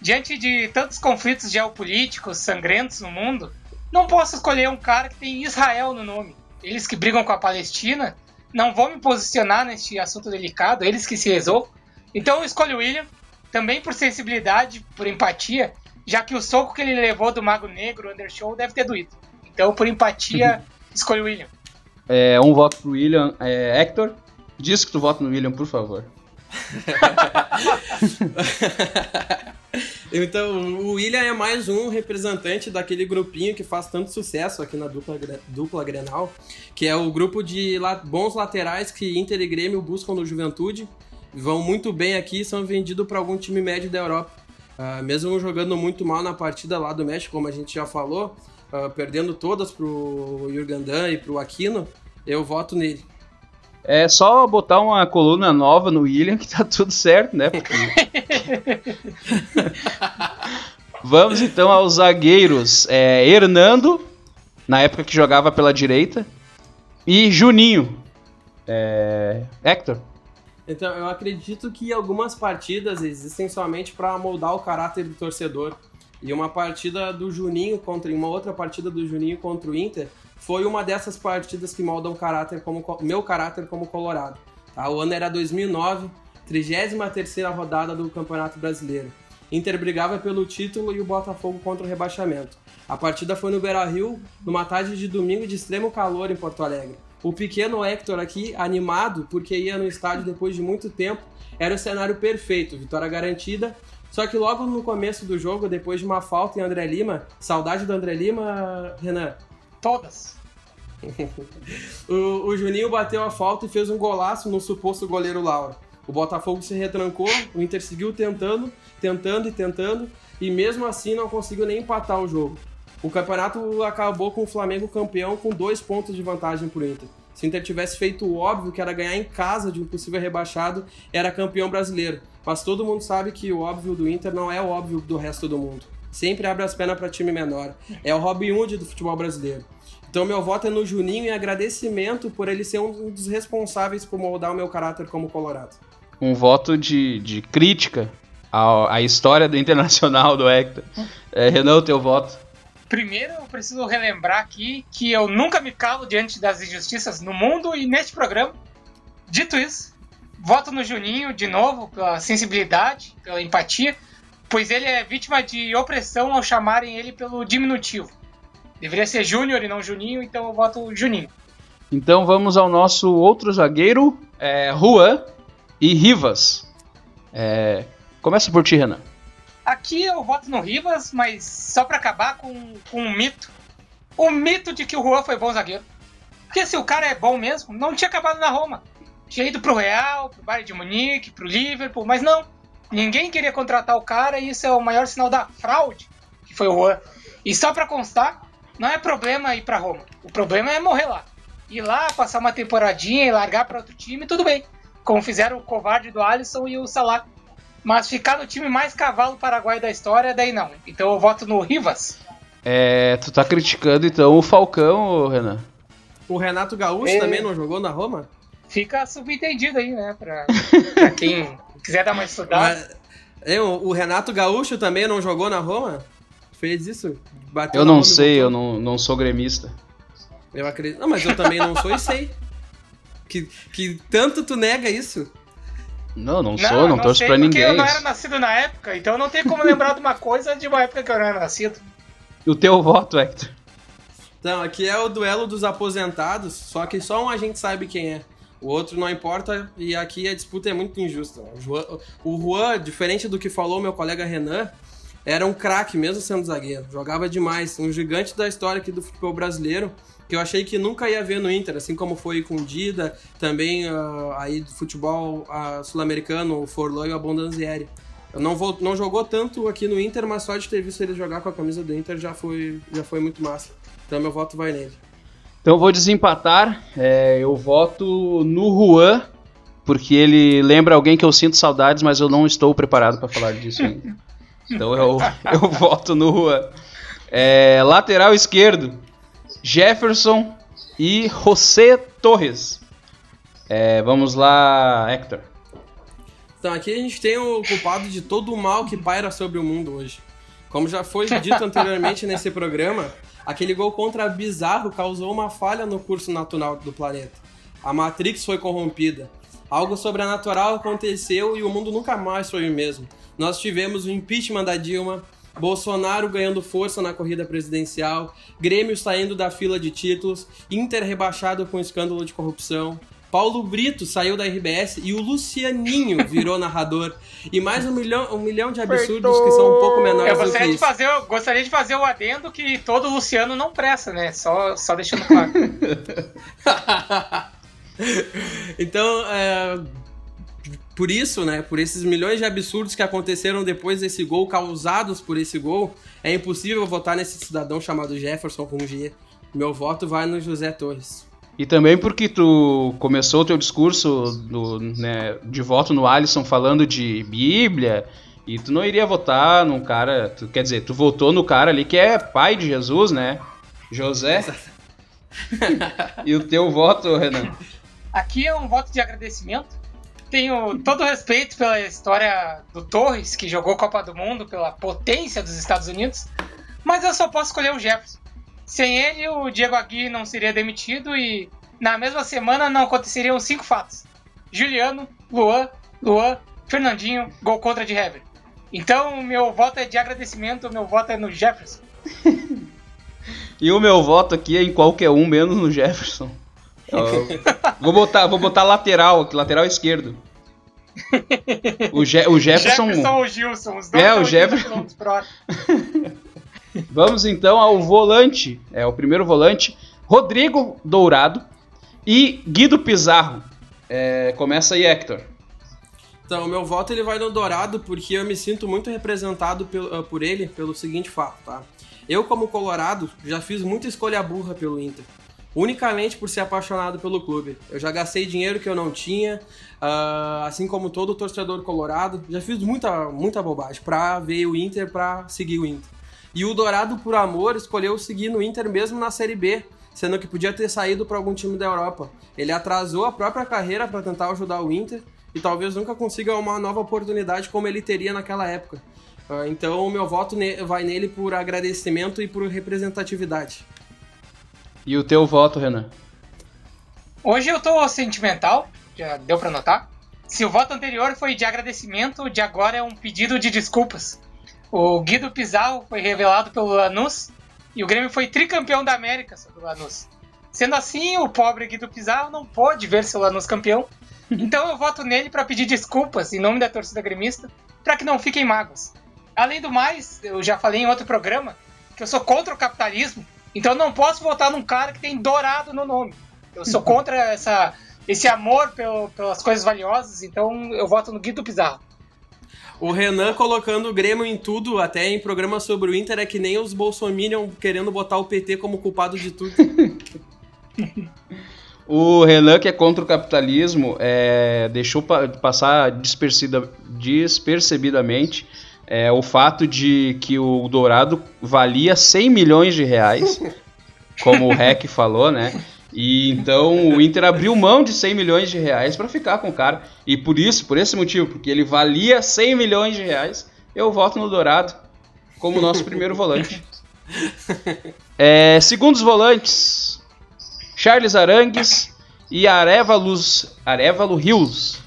C: Diante de tantos conflitos geopolíticos sangrentos no mundo, não posso escolher um cara que tem Israel no nome. Eles que brigam com a Palestina, não vou me posicionar neste assunto delicado, eles que se resolvam. Então eu escolho o William, também por sensibilidade, por empatia, já que o soco que ele levou do Mago Negro, o Undershow, deve ter doído. Então, por empatia, escolho o William.
A: É, um voto pro William. É, Hector, diz que tu vota no William, por favor.
D: Então, o William é mais um representante daquele grupinho que faz tanto sucesso aqui na dupla, dupla Grenal, que é o grupo de bons laterais que Inter e Grêmio buscam no Juventude, vão muito bem aqui e são vendidos para algum time médio da Europa. Ah, mesmo jogando muito mal na partida lá do México, como a gente já falou, ah, perdendo todas pro Jurgen Damm e pro Aquino, eu voto nele.
A: É só botar uma coluna nova no William que tá tudo certo, né? Porque... Vamos então aos zagueiros. É, Hernando, na época que jogava pela direita, e Juninho. É... Hector.
D: Então, eu acredito que algumas partidas existem somente para moldar o caráter do torcedor. E uma partida do Juninho contra uma outra partida do Juninho contra o Inter foi uma dessas partidas que moldam o caráter como meu caráter como colorado. Tá? O ano era 2009, 33 rodada do Campeonato Brasileiro. Inter brigava pelo título e o Botafogo contra o rebaixamento. A partida foi no Beira-Rio, numa tarde de domingo de extremo calor em Porto Alegre. O pequeno Hector aqui, animado, porque ia no estádio depois de muito tempo, era o cenário perfeito, vitória garantida. Só que logo no começo do jogo, depois de uma falta em André Lima, saudade do André Lima, Renan?
C: Todas.
D: o, o Juninho bateu a falta e fez um golaço no suposto goleiro Laura. O Botafogo se retrancou, o Inter seguiu tentando, tentando e tentando, e mesmo assim não conseguiu nem empatar o jogo. O campeonato acabou com o Flamengo campeão com dois pontos de vantagem para o Inter. Se o Inter tivesse feito o óbvio, que era ganhar em casa de um possível rebaixado, era campeão brasileiro. Mas todo mundo sabe que o óbvio do Inter não é o óbvio do resto do mundo. Sempre abre as pernas para time menor. É o Robin Hood do futebol brasileiro. Então meu voto é no Juninho em agradecimento por ele ser um dos responsáveis por moldar o meu caráter como colorado
A: um voto de, de crítica à, à história do Internacional do Hector. É, Renan, teu voto.
C: Primeiro, eu preciso relembrar aqui que eu nunca me calo diante das injustiças no mundo e neste programa. Dito isso, voto no Juninho de novo pela sensibilidade, pela empatia, pois ele é vítima de opressão ao chamarem ele pelo diminutivo. Deveria ser Júnior e não Juninho, então eu voto Juninho.
A: Então vamos ao nosso outro zagueiro, é, Juan e Rivas. É... Começa por ti, Renan.
C: Aqui eu voto no Rivas, mas só para acabar com, com um mito. O mito de que o Juan foi bom zagueiro. Porque se o cara é bom mesmo, não tinha acabado na Roma. Tinha ido pro Real, pro Bayern de Munique, pro Liverpool, mas não. Ninguém queria contratar o cara e isso é o maior sinal da fraude que foi o Juan. E só para constar, não é problema ir para Roma. O problema é morrer lá. Ir lá, passar uma temporadinha e largar para outro time, tudo bem como fizeram o covarde do Alisson e o Salah. Mas ficar no time mais cavalo paraguai da história, daí não. Então eu voto no Rivas.
A: É, tu tá criticando então o Falcão, Renan?
D: O Renato Gaúcho é... também não jogou na Roma?
C: Fica subentendido aí, né? Pra, pra quem quiser dar uma estudada.
D: o Renato Gaúcho também não jogou na Roma? Fez isso?
A: Bateu eu não sei, eu não, não sou gremista.
D: Eu acredito. Não, mas eu também não sou e sei. Que, que tanto tu nega isso?
A: Não, não sou, não, não, torço pra ninguém.
C: Eu não era nascido na época, então não tem como lembrar de uma coisa de uma época que eu não era nascido.
A: E o teu voto, Hector?
D: Então, aqui é o duelo dos aposentados, só que só um a gente sabe quem é. O outro não importa e aqui a disputa é muito injusta. O Juan, diferente do que falou meu colega Renan, era um craque mesmo sendo zagueiro. Jogava demais, um gigante da história aqui do futebol brasileiro que eu achei que nunca ia ver no Inter, assim como foi com o Dida, também uh, aí do futebol uh, sul-americano, o Forlan e o Abondanzieri. Eu não, vou, não jogou tanto aqui no Inter, mas só de ter visto ele jogar com a camisa do Inter já foi, já foi muito massa. Então meu voto vai nele.
A: Então vou desempatar. É, eu voto no Juan, porque ele lembra alguém que eu sinto saudades, mas eu não estou preparado para falar disso ainda. Então eu, eu voto no Juan. É, lateral esquerdo. Jefferson e José Torres. É, vamos lá, Hector.
D: Então, aqui a gente tem o culpado de todo o mal que paira sobre o mundo hoje. Como já foi dito anteriormente nesse programa, aquele gol contra Bizarro causou uma falha no curso natural do planeta. A Matrix foi corrompida. Algo sobrenatural aconteceu e o mundo nunca mais foi o mesmo. Nós tivemos o impeachment da Dilma, Bolsonaro ganhando força na corrida presidencial, Grêmio saindo da fila de títulos, Inter rebaixado com escândalo de corrupção, Paulo Brito saiu da RBS e o Lucianinho virou narrador. E mais um milhão, um milhão de absurdos que são um pouco menores
C: eu do que
D: de
C: fazer, Eu gostaria de fazer o adendo que todo Luciano não presta, né? Só, só deixando claro.
D: então, é, por isso, né, por esses milhões de absurdos que aconteceram depois desse gol, causados por esse gol, é impossível votar nesse cidadão chamado Jefferson com G. Meu voto vai no José Torres.
A: E também porque tu começou o teu discurso do, né, de voto no Alisson falando de Bíblia, e tu não iria votar num cara. Tu, quer dizer, tu votou no cara ali que é pai de Jesus, né? José. e o teu voto, Renan?
C: Aqui é um voto de agradecimento. Tenho todo o respeito pela história do Torres, que jogou Copa do Mundo pela potência dos Estados Unidos, mas eu só posso escolher o Jefferson. Sem ele, o Diego Aguirre não seria demitido e na mesma semana não aconteceriam cinco fatos: Juliano, Luan, Luan, Fernandinho, gol contra de Hever. Então, meu voto é de agradecimento, meu voto é no Jefferson.
A: e o meu voto aqui é em qualquer um, menos no Jefferson. Vou botar, vou botar lateral, lateral esquerdo. O, Je o Jefferson.
C: Jefferson ou Gilson, os dois
A: é, o Jefferson. Vamos então ao volante. É o primeiro volante. Rodrigo Dourado e Guido Pizarro. É, começa aí, Hector.
D: Então, o meu voto ele vai no Dourado porque eu me sinto muito representado por, ah, por ele pelo seguinte fato, tá? Eu, como colorado, já fiz muita escolha burra pelo Inter. Unicamente por ser apaixonado pelo clube. Eu já gastei dinheiro que eu não tinha, uh, assim como todo torcedor colorado. Já fiz muita, muita bobagem pra ver o Inter, pra seguir o Inter. E o Dourado, por amor, escolheu seguir no Inter mesmo na Série B, sendo que podia ter saído para algum time da Europa. Ele atrasou a própria carreira para tentar ajudar o Inter e talvez nunca consiga uma nova oportunidade como ele teria naquela época. Uh, então, o meu voto vai nele por agradecimento e por representatividade.
A: E o teu voto, Renan?
C: Hoje eu tô sentimental, já deu para notar. Se o voto anterior foi de agradecimento, de agora é um pedido de desculpas. O Guido Pizarro foi revelado pelo Lanús e o Grêmio foi tricampeão da América sobre o Lanús. Sendo assim, o pobre Guido Pizarro não pode ver seu Lanús campeão então eu voto nele para pedir desculpas em nome da torcida gremista, para que não fiquem mágoas. Além do mais, eu já falei em outro programa que eu sou contra o capitalismo, então eu não posso votar num cara que tem dourado no nome. Eu sou contra essa, esse amor pelo, pelas coisas valiosas, então eu voto no Guido Pizarro.
D: O Renan colocando o Grêmio em tudo, até em programa sobre o Inter, é que nem os Bolsominion querendo botar o PT como culpado de tudo.
A: O Renan, que é contra o capitalismo, é, deixou pa passar despercebidamente é, o fato de que o Dourado valia 100 milhões de reais, como o Rec falou, né? E então o Inter abriu mão de 100 milhões de reais para ficar com o cara. E por isso, por esse motivo, porque ele valia 100 milhões de reais, eu voto no Dourado como nosso primeiro volante. É, segundos volantes, Charles Arangues e Arevalus, Arevalo Rios.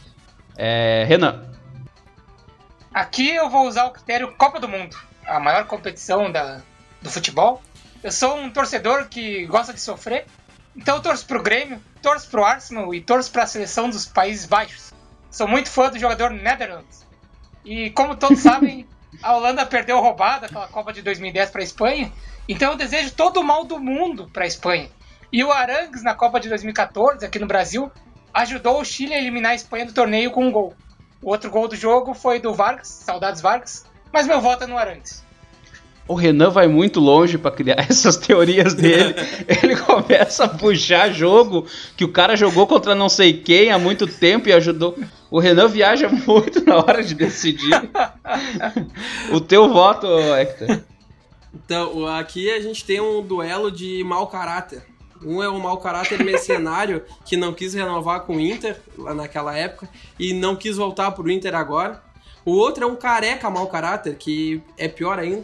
A: É, Renan.
C: Aqui eu vou usar o critério Copa do Mundo, a maior competição da, do futebol. Eu sou um torcedor que gosta de sofrer, então eu torço pro Grêmio, torço pro Arsenal e torço para a seleção dos Países Baixos. Sou muito fã do jogador Netherlands. E como todos sabem, a Holanda perdeu roubada aquela Copa de 2010 para a Espanha, então eu desejo todo o mal do mundo para a Espanha. E o Arangues, na Copa de 2014, aqui no Brasil, ajudou o Chile a eliminar a Espanha do torneio com um gol. O outro gol do jogo foi do Vargas, saudades Vargas, mas meu voto é no Arangues.
A: O Renan vai muito longe para criar essas teorias dele. Ele começa a puxar jogo que o cara jogou contra não sei quem há muito tempo e ajudou. O Renan viaja muito na hora de decidir. o teu voto, Hector?
D: Então, aqui a gente tem um duelo de mau caráter. Um é o mau caráter mercenário que não quis renovar com o Inter lá naquela época e não quis voltar pro Inter agora. O outro é um careca mau caráter, que é pior ainda.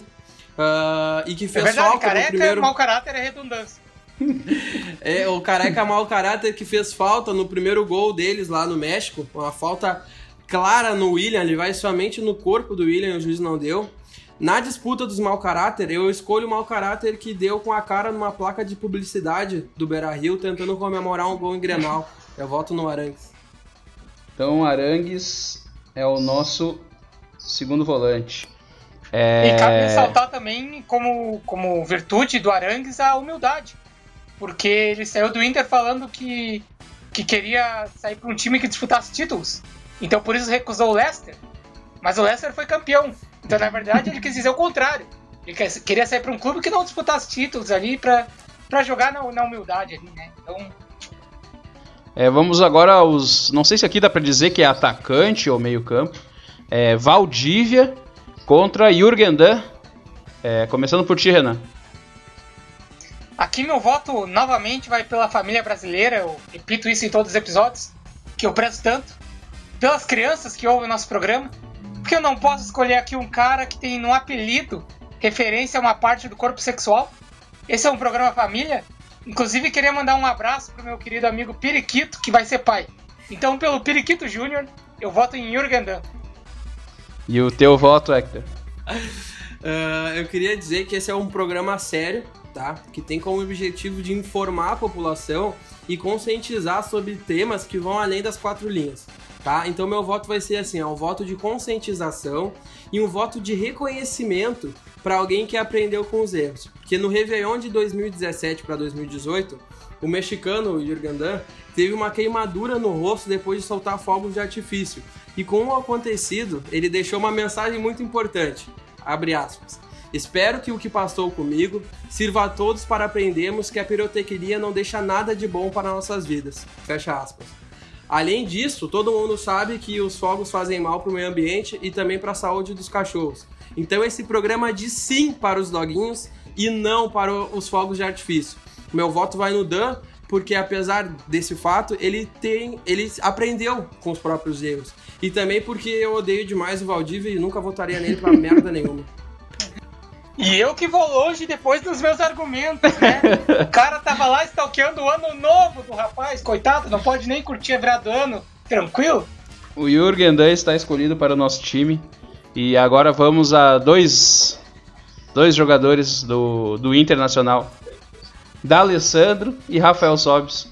D: Uh, e que fez é verdade, falta
C: careca,
D: no primeiro.
C: mau caráter é redundância.
D: é, o careca mau caráter que fez falta no primeiro gol deles lá no México. Uma falta clara no William, ele vai somente no corpo do William, o juiz não deu. Na disputa dos mau caráter, eu escolho o mau caráter que deu com a cara numa placa de publicidade do Beira Rio tentando comemorar um gol em Grenal. Eu voto no Arangues.
A: Então, Arangues é o nosso segundo volante. É...
C: E cabe ressaltar também, como, como virtude do Arangues, a humildade. Porque ele saiu do Inter falando que, que queria sair para um time que disputasse títulos. Então, por isso, recusou o Leicester. Mas o Leicester foi campeão. Então, na verdade, ele quis dizer o contrário. Ele queria sair para um clube que não disputasse títulos ali para jogar na, na, humildade ali, né? Então,
A: É, vamos agora aos. Não sei se aqui dá pra dizer que é atacante ou meio-campo. É, Valdívia contra Jürgen Damm. É, começando por ti, Renan.
C: Aqui meu voto novamente vai pela família brasileira, eu repito isso em todos os episódios, que eu prezo tanto, pelas crianças que ouvem nosso programa, porque eu não posso escolher aqui um cara que tem no apelido referência a uma parte do corpo sexual. Esse é um programa família. Inclusive queria mandar um abraço pro meu querido amigo Periquito, que vai ser pai. Então, pelo Periquito Júnior, eu voto em Jürgen Damm.
A: E o teu voto, Hector?
D: Uh, eu queria dizer que esse é um programa sério, tá? Que tem como objetivo de informar a população e conscientizar sobre temas que vão além das quatro linhas, tá? Então meu voto vai ser assim, ó, um voto de conscientização e um voto de reconhecimento para alguém que aprendeu com os erros. Porque no Réveillon de 2017 para 2018, o mexicano Damm teve uma queimadura no rosto depois de soltar fogos de artifício. E com o acontecido, ele deixou uma mensagem muito importante. Abre aspas. Espero que o que passou comigo sirva a todos para aprendermos que a pirotecnia não deixa nada de bom para nossas vidas. Fecha aspas. Além disso, todo mundo sabe que os fogos fazem mal para o meio ambiente e também para a saúde dos cachorros. Então esse programa diz sim para os doguinhos e não para os fogos de artifício. Meu voto vai no Dan, porque apesar desse fato, ele tem, ele aprendeu com os próprios erros. E também porque eu odeio demais o Valdívia e nunca votaria nele pra merda nenhuma.
C: E eu que vou longe depois dos meus argumentos, né? o cara tava lá stalkeando o ano novo do rapaz, coitado, não pode nem curtir a virada do ano, tranquilo?
A: O Jürgen Damm está escolhido para o nosso time. E agora vamos a dois, dois jogadores do, do Internacional. D'Alessandro e Rafael Sobis.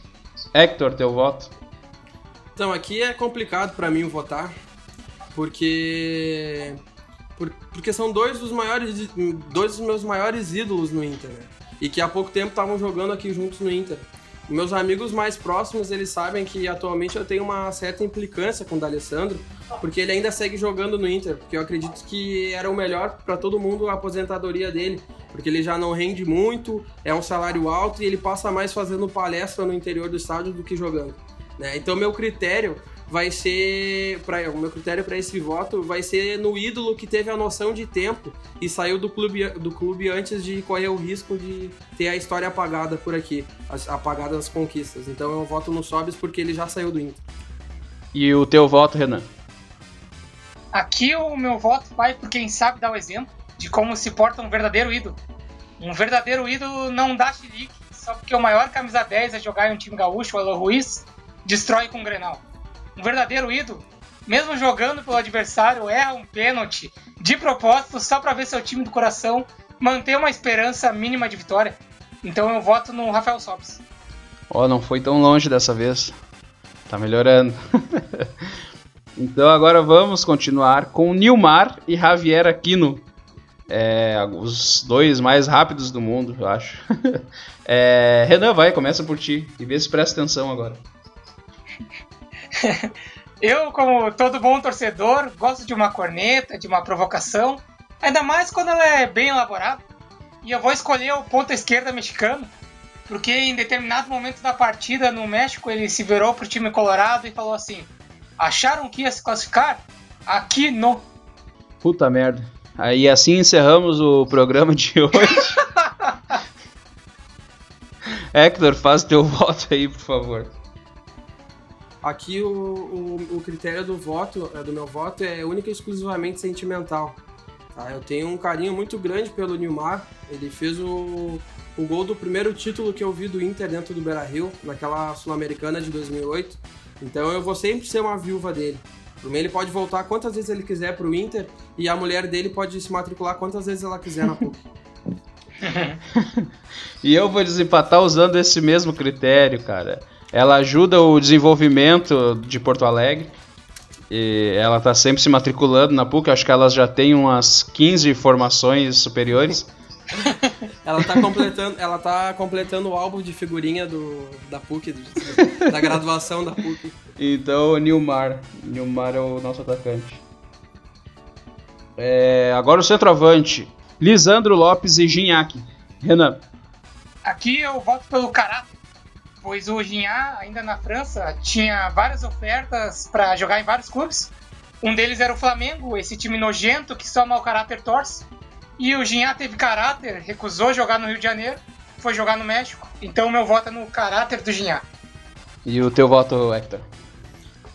A: Hector, teu voto?
D: Então, aqui é complicado para mim votar, porque por, porque são dois dos maiores dois dos meus maiores ídolos no Inter, né? E que há pouco tempo estavam jogando aqui juntos no Inter. Meus amigos mais próximos, eles sabem que atualmente eu tenho uma certa implicância com o D'Alessandro, porque ele ainda segue jogando no Inter, porque eu acredito que era o melhor para todo mundo a aposentadoria dele, porque ele já não rende muito, é um salário alto e ele passa mais fazendo palestra no interior do estádio do que jogando. Né? Então meu critério vai ser para o meu critério para esse voto vai ser no ídolo que teve a noção de tempo e saiu do clube do clube antes de correr o risco de ter a história apagada por aqui, as, apagada das conquistas. Então eu voto no Sobis porque ele já saiu do Inter.
A: E o teu voto, Renan?
C: Aqui o meu voto vai por quem sabe dar o exemplo de como se porta um verdadeiro ídolo. Um verdadeiro ídolo não dá chilique só porque o maior camisa 10 é jogar em um time gaúcho, o Alô Ruiz, destrói com o Grenal. Um verdadeiro ídolo, mesmo jogando pelo adversário, erra um pênalti de propósito só para ver seu time do coração manter uma esperança mínima de vitória. Então eu voto no Rafael Sobis.
A: Ó, oh, não foi tão longe dessa vez. Tá melhorando. então agora vamos continuar com Nilmar e Javier Aquino. É, os dois mais rápidos do mundo, eu acho. é, Renan, vai, começa por ti e vê se presta atenção agora.
C: eu, como todo bom torcedor, gosto de uma corneta, de uma provocação, ainda mais quando ela é bem elaborada. E eu vou escolher o ponta esquerda mexicano, porque em determinado momento da partida no México ele se virou pro time colorado e falou assim: acharam que ia se classificar? Aqui não.
A: Puta merda. Aí assim encerramos o programa de hoje. Hector, faz teu voto aí, por favor.
D: Aqui o, o, o, critério do voto, é, do meu voto, é única e exclusivamente sentimental. Tá? Eu tenho um carinho muito grande pelo Nilmar. Ele fez o, o gol do primeiro título que eu vi do Inter dentro do Beira-Rio, naquela Sul-Americana de 2008. Então eu vou sempre ser uma viúva dele. Por mim, ele pode voltar quantas vezes ele quiser pro Inter e a mulher dele pode se matricular quantas vezes ela quiser na PUC.
A: e eu vou desempatar usando esse mesmo critério, cara. Ela ajuda o desenvolvimento de Porto Alegre. E ela está sempre se matriculando na PUC. Acho que ela já tem umas 15 formações superiores.
D: ela está completando, ela tá completando o álbum de figurinha do, da PUC, do, da graduação da PUC.
A: Então, Nilmar. Nilmar é o nosso atacante. É, agora o centroavante. Lisandro Lopes e Ginhaque. Renan.
C: Aqui eu voto pelo caráter pois o Ginhá, ainda na França, tinha várias ofertas para jogar em vários clubes. Um deles era o Flamengo, esse time nojento que só mau caráter torce. E o Ginhá teve caráter, recusou jogar no Rio de Janeiro, foi jogar no México. Então meu voto é no caráter do Ginhá.
A: E o teu voto, Hector?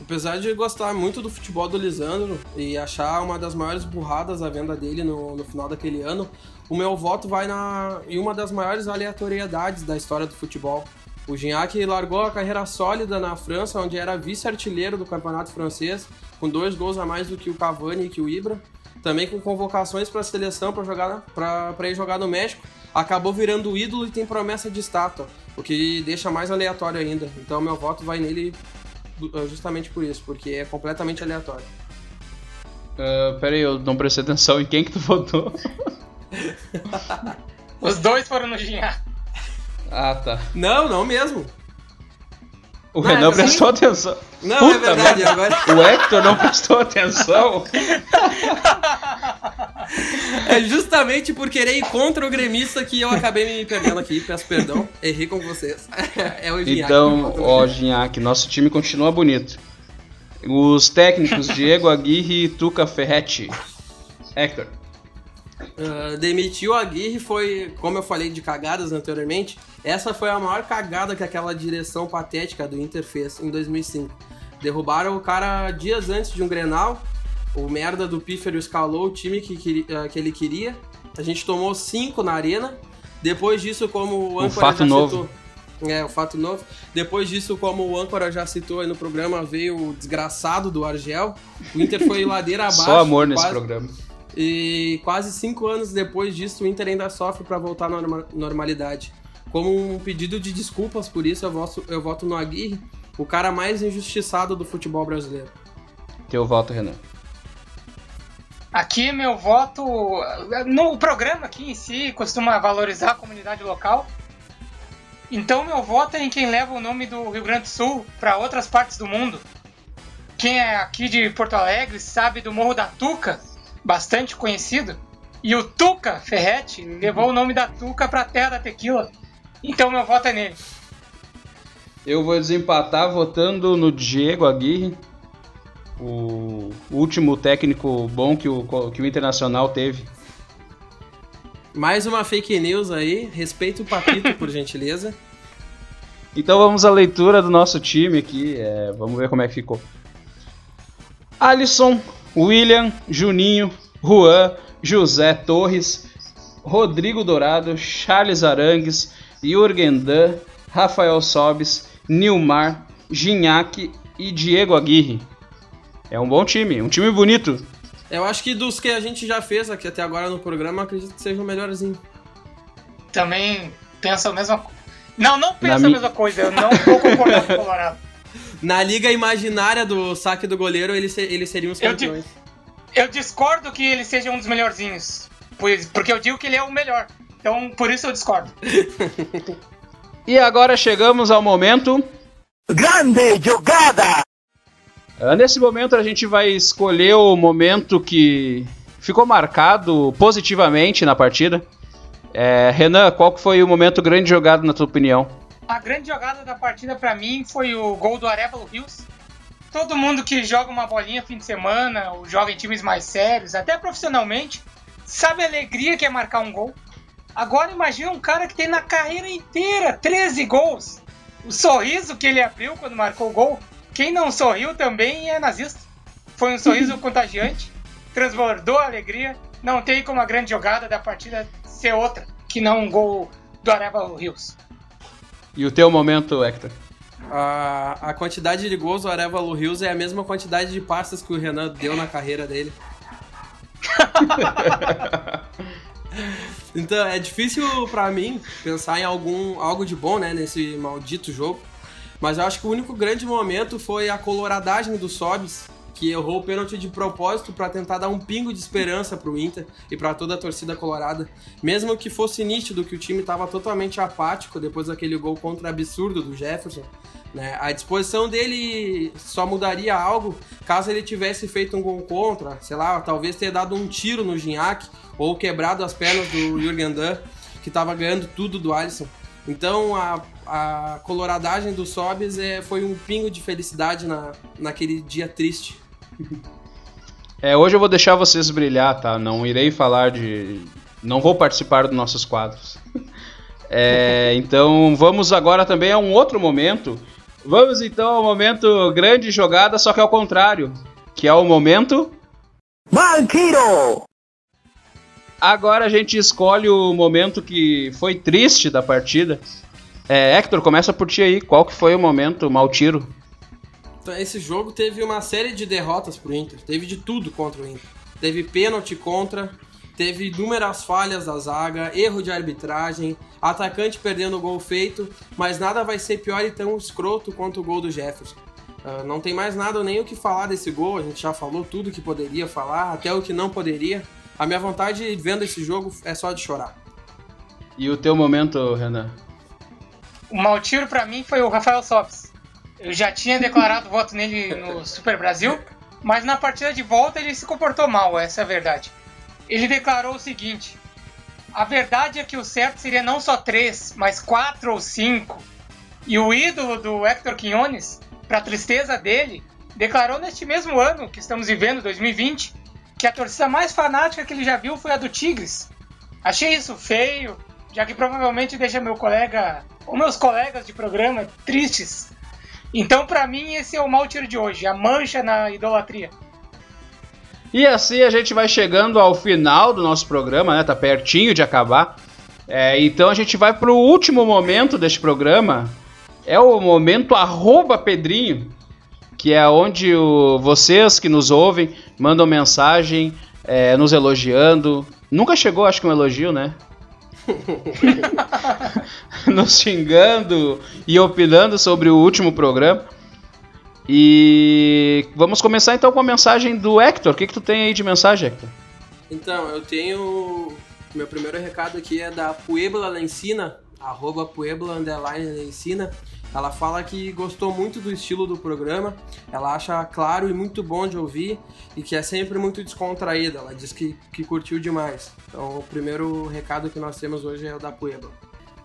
D: Apesar de gostar muito do futebol do Lisandro e achar uma das maiores burradas a venda dele no, no final daquele ano, o meu voto vai na, em uma das maiores aleatoriedades da história do futebol. O Gignac largou a carreira sólida na França, onde era vice-artilheiro do campeonato francês, com dois gols a mais do que o Cavani e que o Ibra. Também com convocações para a seleção para jogar para ir jogar no México. Acabou virando ídolo e tem promessa de estátua, o que deixa mais aleatório ainda. Então meu voto vai nele eh, justamente por isso, porque é completamente aleatório.
A: Uh, pera aí, eu não prestei atenção em quem que tu votou.
C: Os dois foram no Ginhá.
A: Ah, tá.
D: Não, não mesmo.
A: O não, Renan é prestou assim? atenção.
D: Não, é Puta, é verdade. Agora...
A: O Hector não prestou atenção.
D: É justamente por querer ir contra o gremista que eu acabei me perdendo aqui. Peço perdão. Errei com vocês.
A: É o Ginhaque. Então, ó, Ginhaque, nosso time continua bonito. Os técnicos Diego Aguirre e Tuca Ferretti. Hector.
D: Uh, demitiu a Aguirre foi, como eu falei de cagadas anteriormente, essa foi a maior cagada que aquela direção patética do Inter fez em 2005. Derrubaram o cara dias antes de um Grenal, o merda do Pífero escalou o time que, uh, que ele queria, a gente tomou cinco na arena, depois disso, como o
A: Âncora um fato já novo.
D: citou... É, o fato novo. Depois disso, como o Âncora já citou aí no programa, veio o desgraçado do Argel. O Inter foi ladeira abaixo.
A: Só amor nesse quase... programa
D: e quase cinco anos depois disso, o Inter ainda sofre para voltar à norma normalidade. Como um pedido de desculpas por isso, eu voto, eu voto no Aguirre, o cara mais injustiçado do futebol brasileiro.
A: Teu voto, Renan.
C: Aqui, meu voto. No programa aqui em si costuma valorizar a comunidade local. Então, meu voto é em quem leva o nome do Rio Grande do Sul para outras partes do mundo. Quem é aqui de Porto Alegre sabe do Morro da Tuca, bastante conhecido. E o Tuca Ferretti levou o nome da Tuca para a terra da tequila. Então meu voto é nele.
A: Eu vou desempatar votando no Diego Aguirre, o último técnico bom que o, que o Internacional teve.
D: Mais uma fake news aí, respeito o Papito, por gentileza.
A: Então vamos à leitura do nosso time aqui, é, vamos ver como é que ficou. Alisson, William, Juninho, Juan, José Torres, Rodrigo Dourado, Charles Arangues, Jürgen Dan, Rafael Sobes, Nilmar, Ginhaque e Diego Aguirre. É um bom time, um time bonito.
D: Eu acho que dos que a gente já fez aqui até agora no programa, acredito que seja o melhorzinho.
C: Também pensa a mesma coisa. Não, não pensa a mesma coisa, eu não vou concordar com o Colorado.
D: Na liga imaginária do saque do goleiro, eles, eles seriam os campeões.
C: Eu, eu discordo que ele seja um dos melhorzinhos. Porque eu digo que ele é o melhor. Então, por isso eu discordo.
A: e agora chegamos ao momento.
F: Grande jogada!
A: Ah, nesse momento a gente vai escolher o momento que ficou marcado positivamente na partida. É, Renan, qual foi o momento grande jogado na tua opinião?
C: A grande jogada da partida para mim foi o gol do Arevalo Rios. Todo mundo que joga uma bolinha fim de semana, ou joga em times mais sérios, até profissionalmente, sabe a alegria que é marcar um gol. Agora imagina um cara que tem na carreira inteira 13 gols. O sorriso que ele abriu quando marcou o gol. Quem não sorriu também é nazista. Foi um sorriso contagiante, transbordou a alegria. Não tem como a grande jogada da partida ser outra que não um gol do Arevalo Rios.
A: E o teu momento, Hector?
D: A, a quantidade de gols do Arevalo Rios é a mesma quantidade de pastas que o Renan deu na carreira dele. então, é difícil para mim pensar em algum algo de bom, né, nesse maldito jogo. Mas eu acho que o único grande momento foi a coloradagem do Sobs, que errou o pênalti de propósito para tentar dar um pingo de esperança para o Inter e para toda a torcida colorada, mesmo que fosse nítido que o time estava totalmente apático depois daquele gol contra absurdo do Jefferson. Né? A disposição dele só mudaria algo caso ele tivesse feito um gol contra, sei lá, talvez ter dado um tiro no Ginhaque ou quebrado as pernas do Jürgen Damm, que estava ganhando tudo do Alisson. Então a, a coloradagem do Sobis é, foi um pingo de felicidade na, naquele dia triste.
A: É, hoje eu vou deixar vocês brilhar, tá? Não irei falar de. Não vou participar dos nossos quadros. É, então vamos agora também a um outro momento. Vamos então ao momento grande jogada, só que ao contrário. Que é o momento.
F: Banquiro!
A: Agora a gente escolhe o momento que foi triste da partida. É, Hector, começa por ti aí. Qual que foi o momento mal tiro?
D: Então, esse jogo teve uma série de derrotas pro Inter. Teve de tudo contra o Inter. Teve pênalti contra, teve inúmeras falhas da zaga, erro de arbitragem, atacante perdendo o gol feito, mas nada vai ser pior e tão escroto quanto o gol do Jefferson. Uh, não tem mais nada nem o que falar desse gol, a gente já falou tudo que poderia falar, até o que não poderia. A minha vontade vendo esse jogo é só de chorar.
A: E o teu momento, Renan?
C: O mau tiro pra mim foi o Rafael Sobis. Eu já tinha declarado voto nele no Super Brasil, mas na partida de volta ele se comportou mal, essa é a verdade. Ele declarou o seguinte: a verdade é que o certo seria não só três, mas quatro ou cinco. E o ídolo do Hector Quinones, para tristeza dele, declarou neste mesmo ano que estamos vivendo, 2020, que a torcida mais fanática que ele já viu foi a do Tigres. Achei isso feio, já que provavelmente deixa meu colega, ou meus colegas de programa, tristes. Então, para mim, esse é o mau tiro de hoje, a mancha na idolatria.
A: E assim a gente vai chegando ao final do nosso programa, né? Tá pertinho de acabar. É, então a gente vai pro último momento deste programa. É o momento arroba Pedrinho, que é onde o, vocês que nos ouvem mandam mensagem é, nos elogiando. Nunca chegou, acho que um elogio, né? nos xingando e opinando sobre o último programa. E vamos começar então com a mensagem do Hector. O que, que tu tem aí de mensagem, Hector?
D: Então, eu tenho. Meu primeiro recado aqui é da Puebla Lencina, arroba Puebla. Ela fala que gostou muito do estilo do programa, ela acha claro e muito bom de ouvir e que é sempre muito descontraída. Ela diz que, que curtiu demais. Então, o primeiro recado que nós temos hoje é o da Puebla.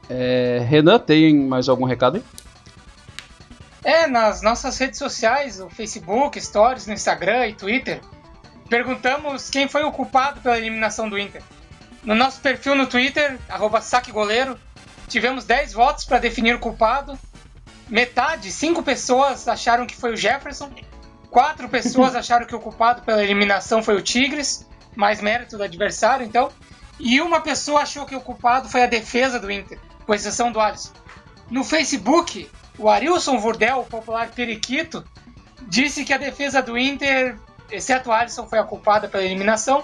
A: É, Renan, tem mais algum recado aí?
C: É, nas nossas redes sociais, o Facebook, Stories, no Instagram e Twitter, perguntamos quem foi o culpado pela eliminação do Inter. No nosso perfil no Twitter, saquegoleiro, tivemos 10 votos para definir o culpado. Metade, 5 pessoas acharam que foi o Jefferson. 4 pessoas acharam que o culpado pela eliminação foi o Tigres, mais mérito do adversário, então. E uma pessoa achou que o culpado foi a defesa do Inter, com exceção do Alisson. No Facebook, o Arilson Vurdel, o popular periquito, disse que a defesa do Inter, exceto o Alisson, foi a culpada pela eliminação.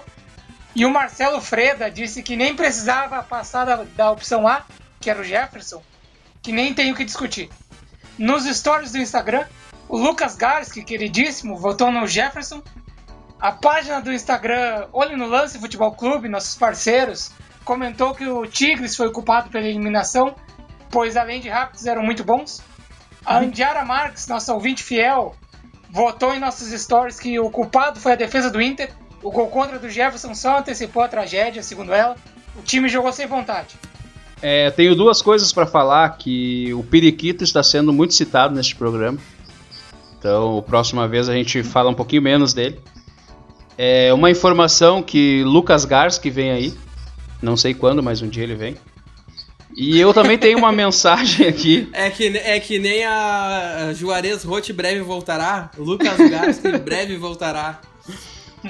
C: E o Marcelo Freda disse que nem precisava passar da, da opção A, que era o Jefferson, que nem tem o que discutir. Nos stories do Instagram, o Lucas Garski, queridíssimo, votou no Jefferson. A página do Instagram Olho no Lance Futebol Clube, nossos parceiros, comentou que o Tigres foi culpado pela eliminação, pois além de rápidos eram muito bons. A Andiara Marques, nossa ouvinte fiel, votou em nossos stories que o culpado foi a defesa do Inter. O gol contra do Jefferson só antecipou a tragédia, segundo ela. O time jogou sem vontade.
A: É, tenho duas coisas para falar que o Periquito está sendo muito citado neste programa. Então, próxima vez a gente fala um pouquinho menos dele. É uma informação que Lucas Gars que vem aí. Não sei quando, mas um dia ele vem. E eu também tenho uma mensagem aqui.
D: É que, é que nem a Juarez Roth breve voltará, Lucas Gasco breve voltará.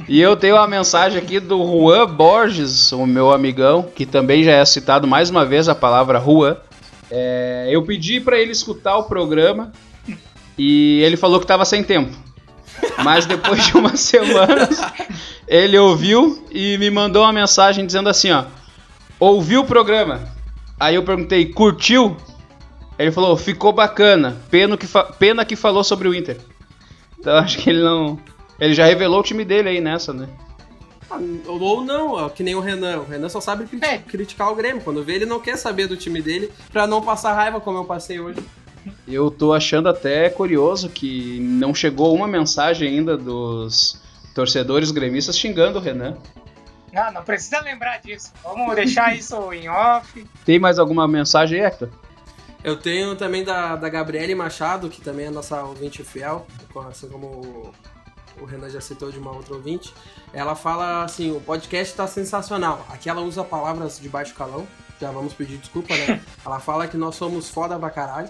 A: E eu tenho uma mensagem aqui do Juan Borges, o meu amigão, que também já é citado mais uma vez a palavra Juan. É, eu pedi para ele escutar o programa e ele falou que estava sem tempo. Mas depois de umas semanas, ele ouviu e me mandou uma mensagem dizendo assim, ó: "Ouviu o programa? Aí eu perguntei, curtiu? Ele falou, ficou bacana. Pena que, pena que falou sobre o Inter. Então acho que ele não. Ele já revelou o time dele aí nessa, né?
D: Ah, ou não, que nem o Renan. O Renan só sabe crit é. criticar o Grêmio. Quando vê, ele não quer saber do time dele pra não passar raiva como eu passei hoje.
A: Eu tô achando até curioso que não chegou uma mensagem ainda dos torcedores gremistas xingando o Renan.
C: Não, ah, não precisa lembrar disso. Vamos deixar isso em off.
A: Tem mais alguma mensagem, Hector?
D: Eu tenho também da, da Gabriele Machado, que também é nossa ouvinte fiel, assim como o, Renan já citou de uma outra ouvinte. Ela fala assim: o podcast está sensacional. Aqui ela usa palavras de baixo calão, já vamos pedir desculpa, né? ela fala que nós somos foda pra caralho.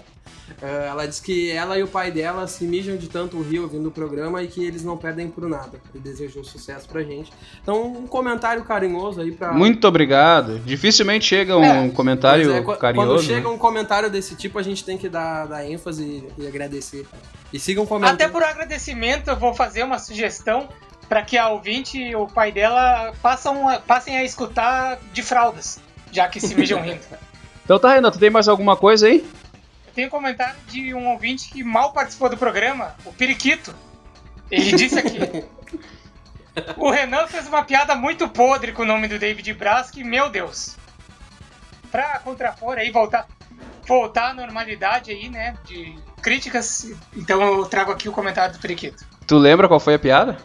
D: Uh, ela diz que ela e o pai dela se mijam de tanto o rio ouvindo o programa e que eles não perdem por nada. E desejou sucesso pra gente. Então, um comentário carinhoso aí pra.
A: Muito obrigado. Dificilmente chega um é, comentário é, carinhoso.
D: Quando chega né? um comentário desse tipo, a gente tem que dar, dar ênfase e agradecer. E sigam comentando.
C: Até por agradecimento, eu vou fazer uma sugestão para que a ouvinte e o pai dela passam, passem a escutar de fraldas, já que se mijam rindo.
A: Então tá, Renato, tem mais alguma coisa aí?
C: Tem um comentário de um ouvinte que mal participou do programa, o Periquito. Ele disse aqui. o Renan fez uma piada muito podre com o nome do David Braz, que, meu Deus. Pra contrapor aí, voltar, voltar à normalidade aí, né? De críticas. Então eu trago aqui o comentário do Periquito.
A: Tu lembra qual foi a piada?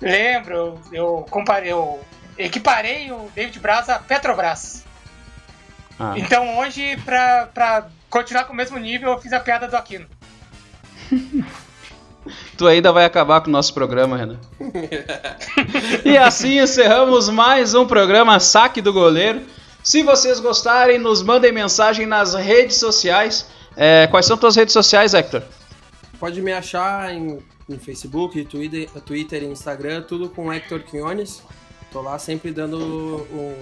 C: Lembro, eu comparei, eu equiparei o David Braz a Petrobras. Ah. Então hoje, pra, pra continuar com o mesmo nível, eu fiz a piada do Aquino.
A: tu ainda vai acabar com o nosso programa, Renan. e assim encerramos mais um programa Saque do Goleiro. Se vocês gostarem, nos mandem mensagem nas redes sociais. É, quais são tuas redes sociais, Hector?
D: Pode me achar em, em Facebook, Twitter, Twitter e Instagram, tudo com Hector Quinones. Tô lá sempre dando um,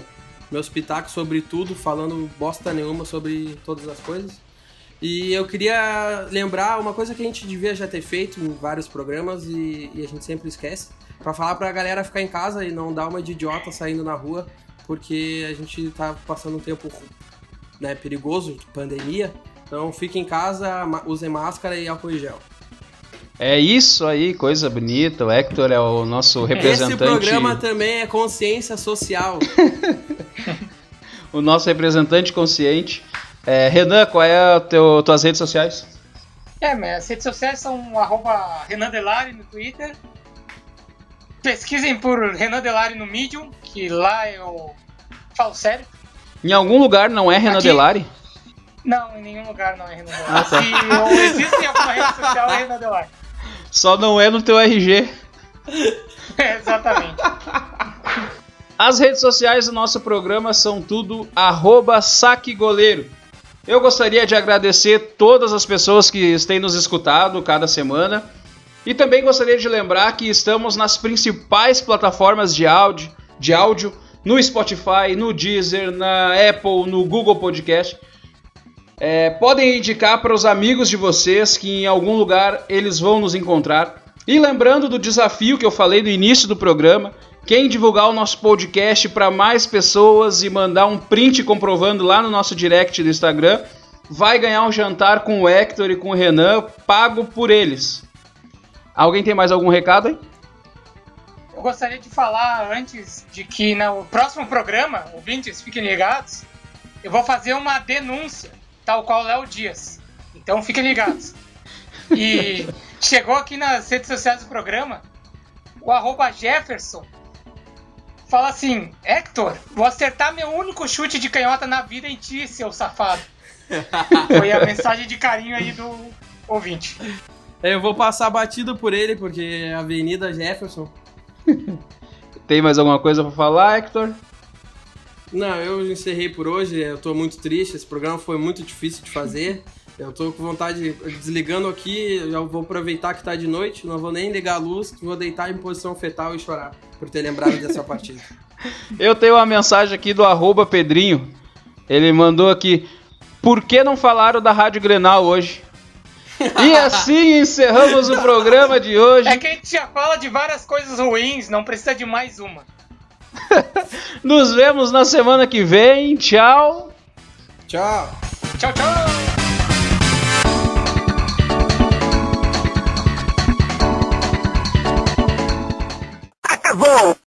D: meus pitacos sobre tudo, falando bosta nenhuma sobre todas as coisas. E eu queria lembrar uma coisa que a gente devia já ter feito em vários programas e, e a gente sempre esquece, para falar pra galera ficar em casa e não dar uma de idiota saindo na rua, porque a gente tá passando um tempo né, perigoso, pandemia. Então fique em casa, use máscara e álcool em gel.
A: É isso aí, coisa bonita. O Hector é o nosso representante. Esse
D: programa também é consciência social.
A: o nosso representante consciente. É, Renan, qual é a teu, tuas redes sociais?
C: É, minhas redes sociais são arroba Renan Delari no Twitter. Pesquisem por Renan Delari no Medium, que lá eu falo sério.
A: Em algum lugar não é Renan Aqui... Delari?
C: Não, em nenhum lugar não é Renan Delari. Ah, tá. Se existe alguma rede social, é Renan Delari.
A: Só não é no teu RG.
C: É, exatamente.
A: As redes sociais do nosso programa são tudo arroba saquegoleiro. Eu gostaria de agradecer todas as pessoas que têm nos escutado cada semana. E também gostaria de lembrar que estamos nas principais plataformas de áudio, de áudio no Spotify, no Deezer, na Apple, no Google Podcast. É, podem indicar para os amigos de vocês que em algum lugar eles vão nos encontrar. E lembrando do desafio que eu falei no início do programa, quem divulgar o nosso podcast para mais pessoas e mandar um print comprovando lá no nosso direct do Instagram, vai ganhar um jantar com o Hector e com o Renan, pago por eles. Alguém tem mais algum recado aí?
C: Eu gostaria de falar antes de que no próximo programa, ouvintes, fiquem ligados, eu vou fazer uma denúncia tal qual Léo Dias. Então fiquem ligados. E chegou aqui nas redes sociais do programa o arroba Jefferson fala assim: Hector, vou acertar meu único chute de canhota na vida em ti, seu safado. Foi a mensagem de carinho aí do ouvinte.
D: Eu vou passar batido por ele, porque é Avenida Jefferson.
A: Tem mais alguma coisa para falar, Hector?
D: Não, eu encerrei por hoje. Eu tô muito triste. Esse programa foi muito difícil de fazer. Eu tô com vontade, desligando aqui, eu vou aproveitar que tá de noite, não vou nem ligar a luz, vou deitar em posição fetal e chorar por ter lembrado dessa partida.
A: Eu tenho uma mensagem aqui do arroba Pedrinho. Ele mandou aqui. Por que não falaram da Rádio Grenal hoje? E assim encerramos o programa de hoje.
C: É que a gente já fala de várias coisas ruins, não precisa de mais uma.
A: Nos vemos na semana que vem. Tchau.
D: Tchau.
C: Tchau, tchau. Acabou.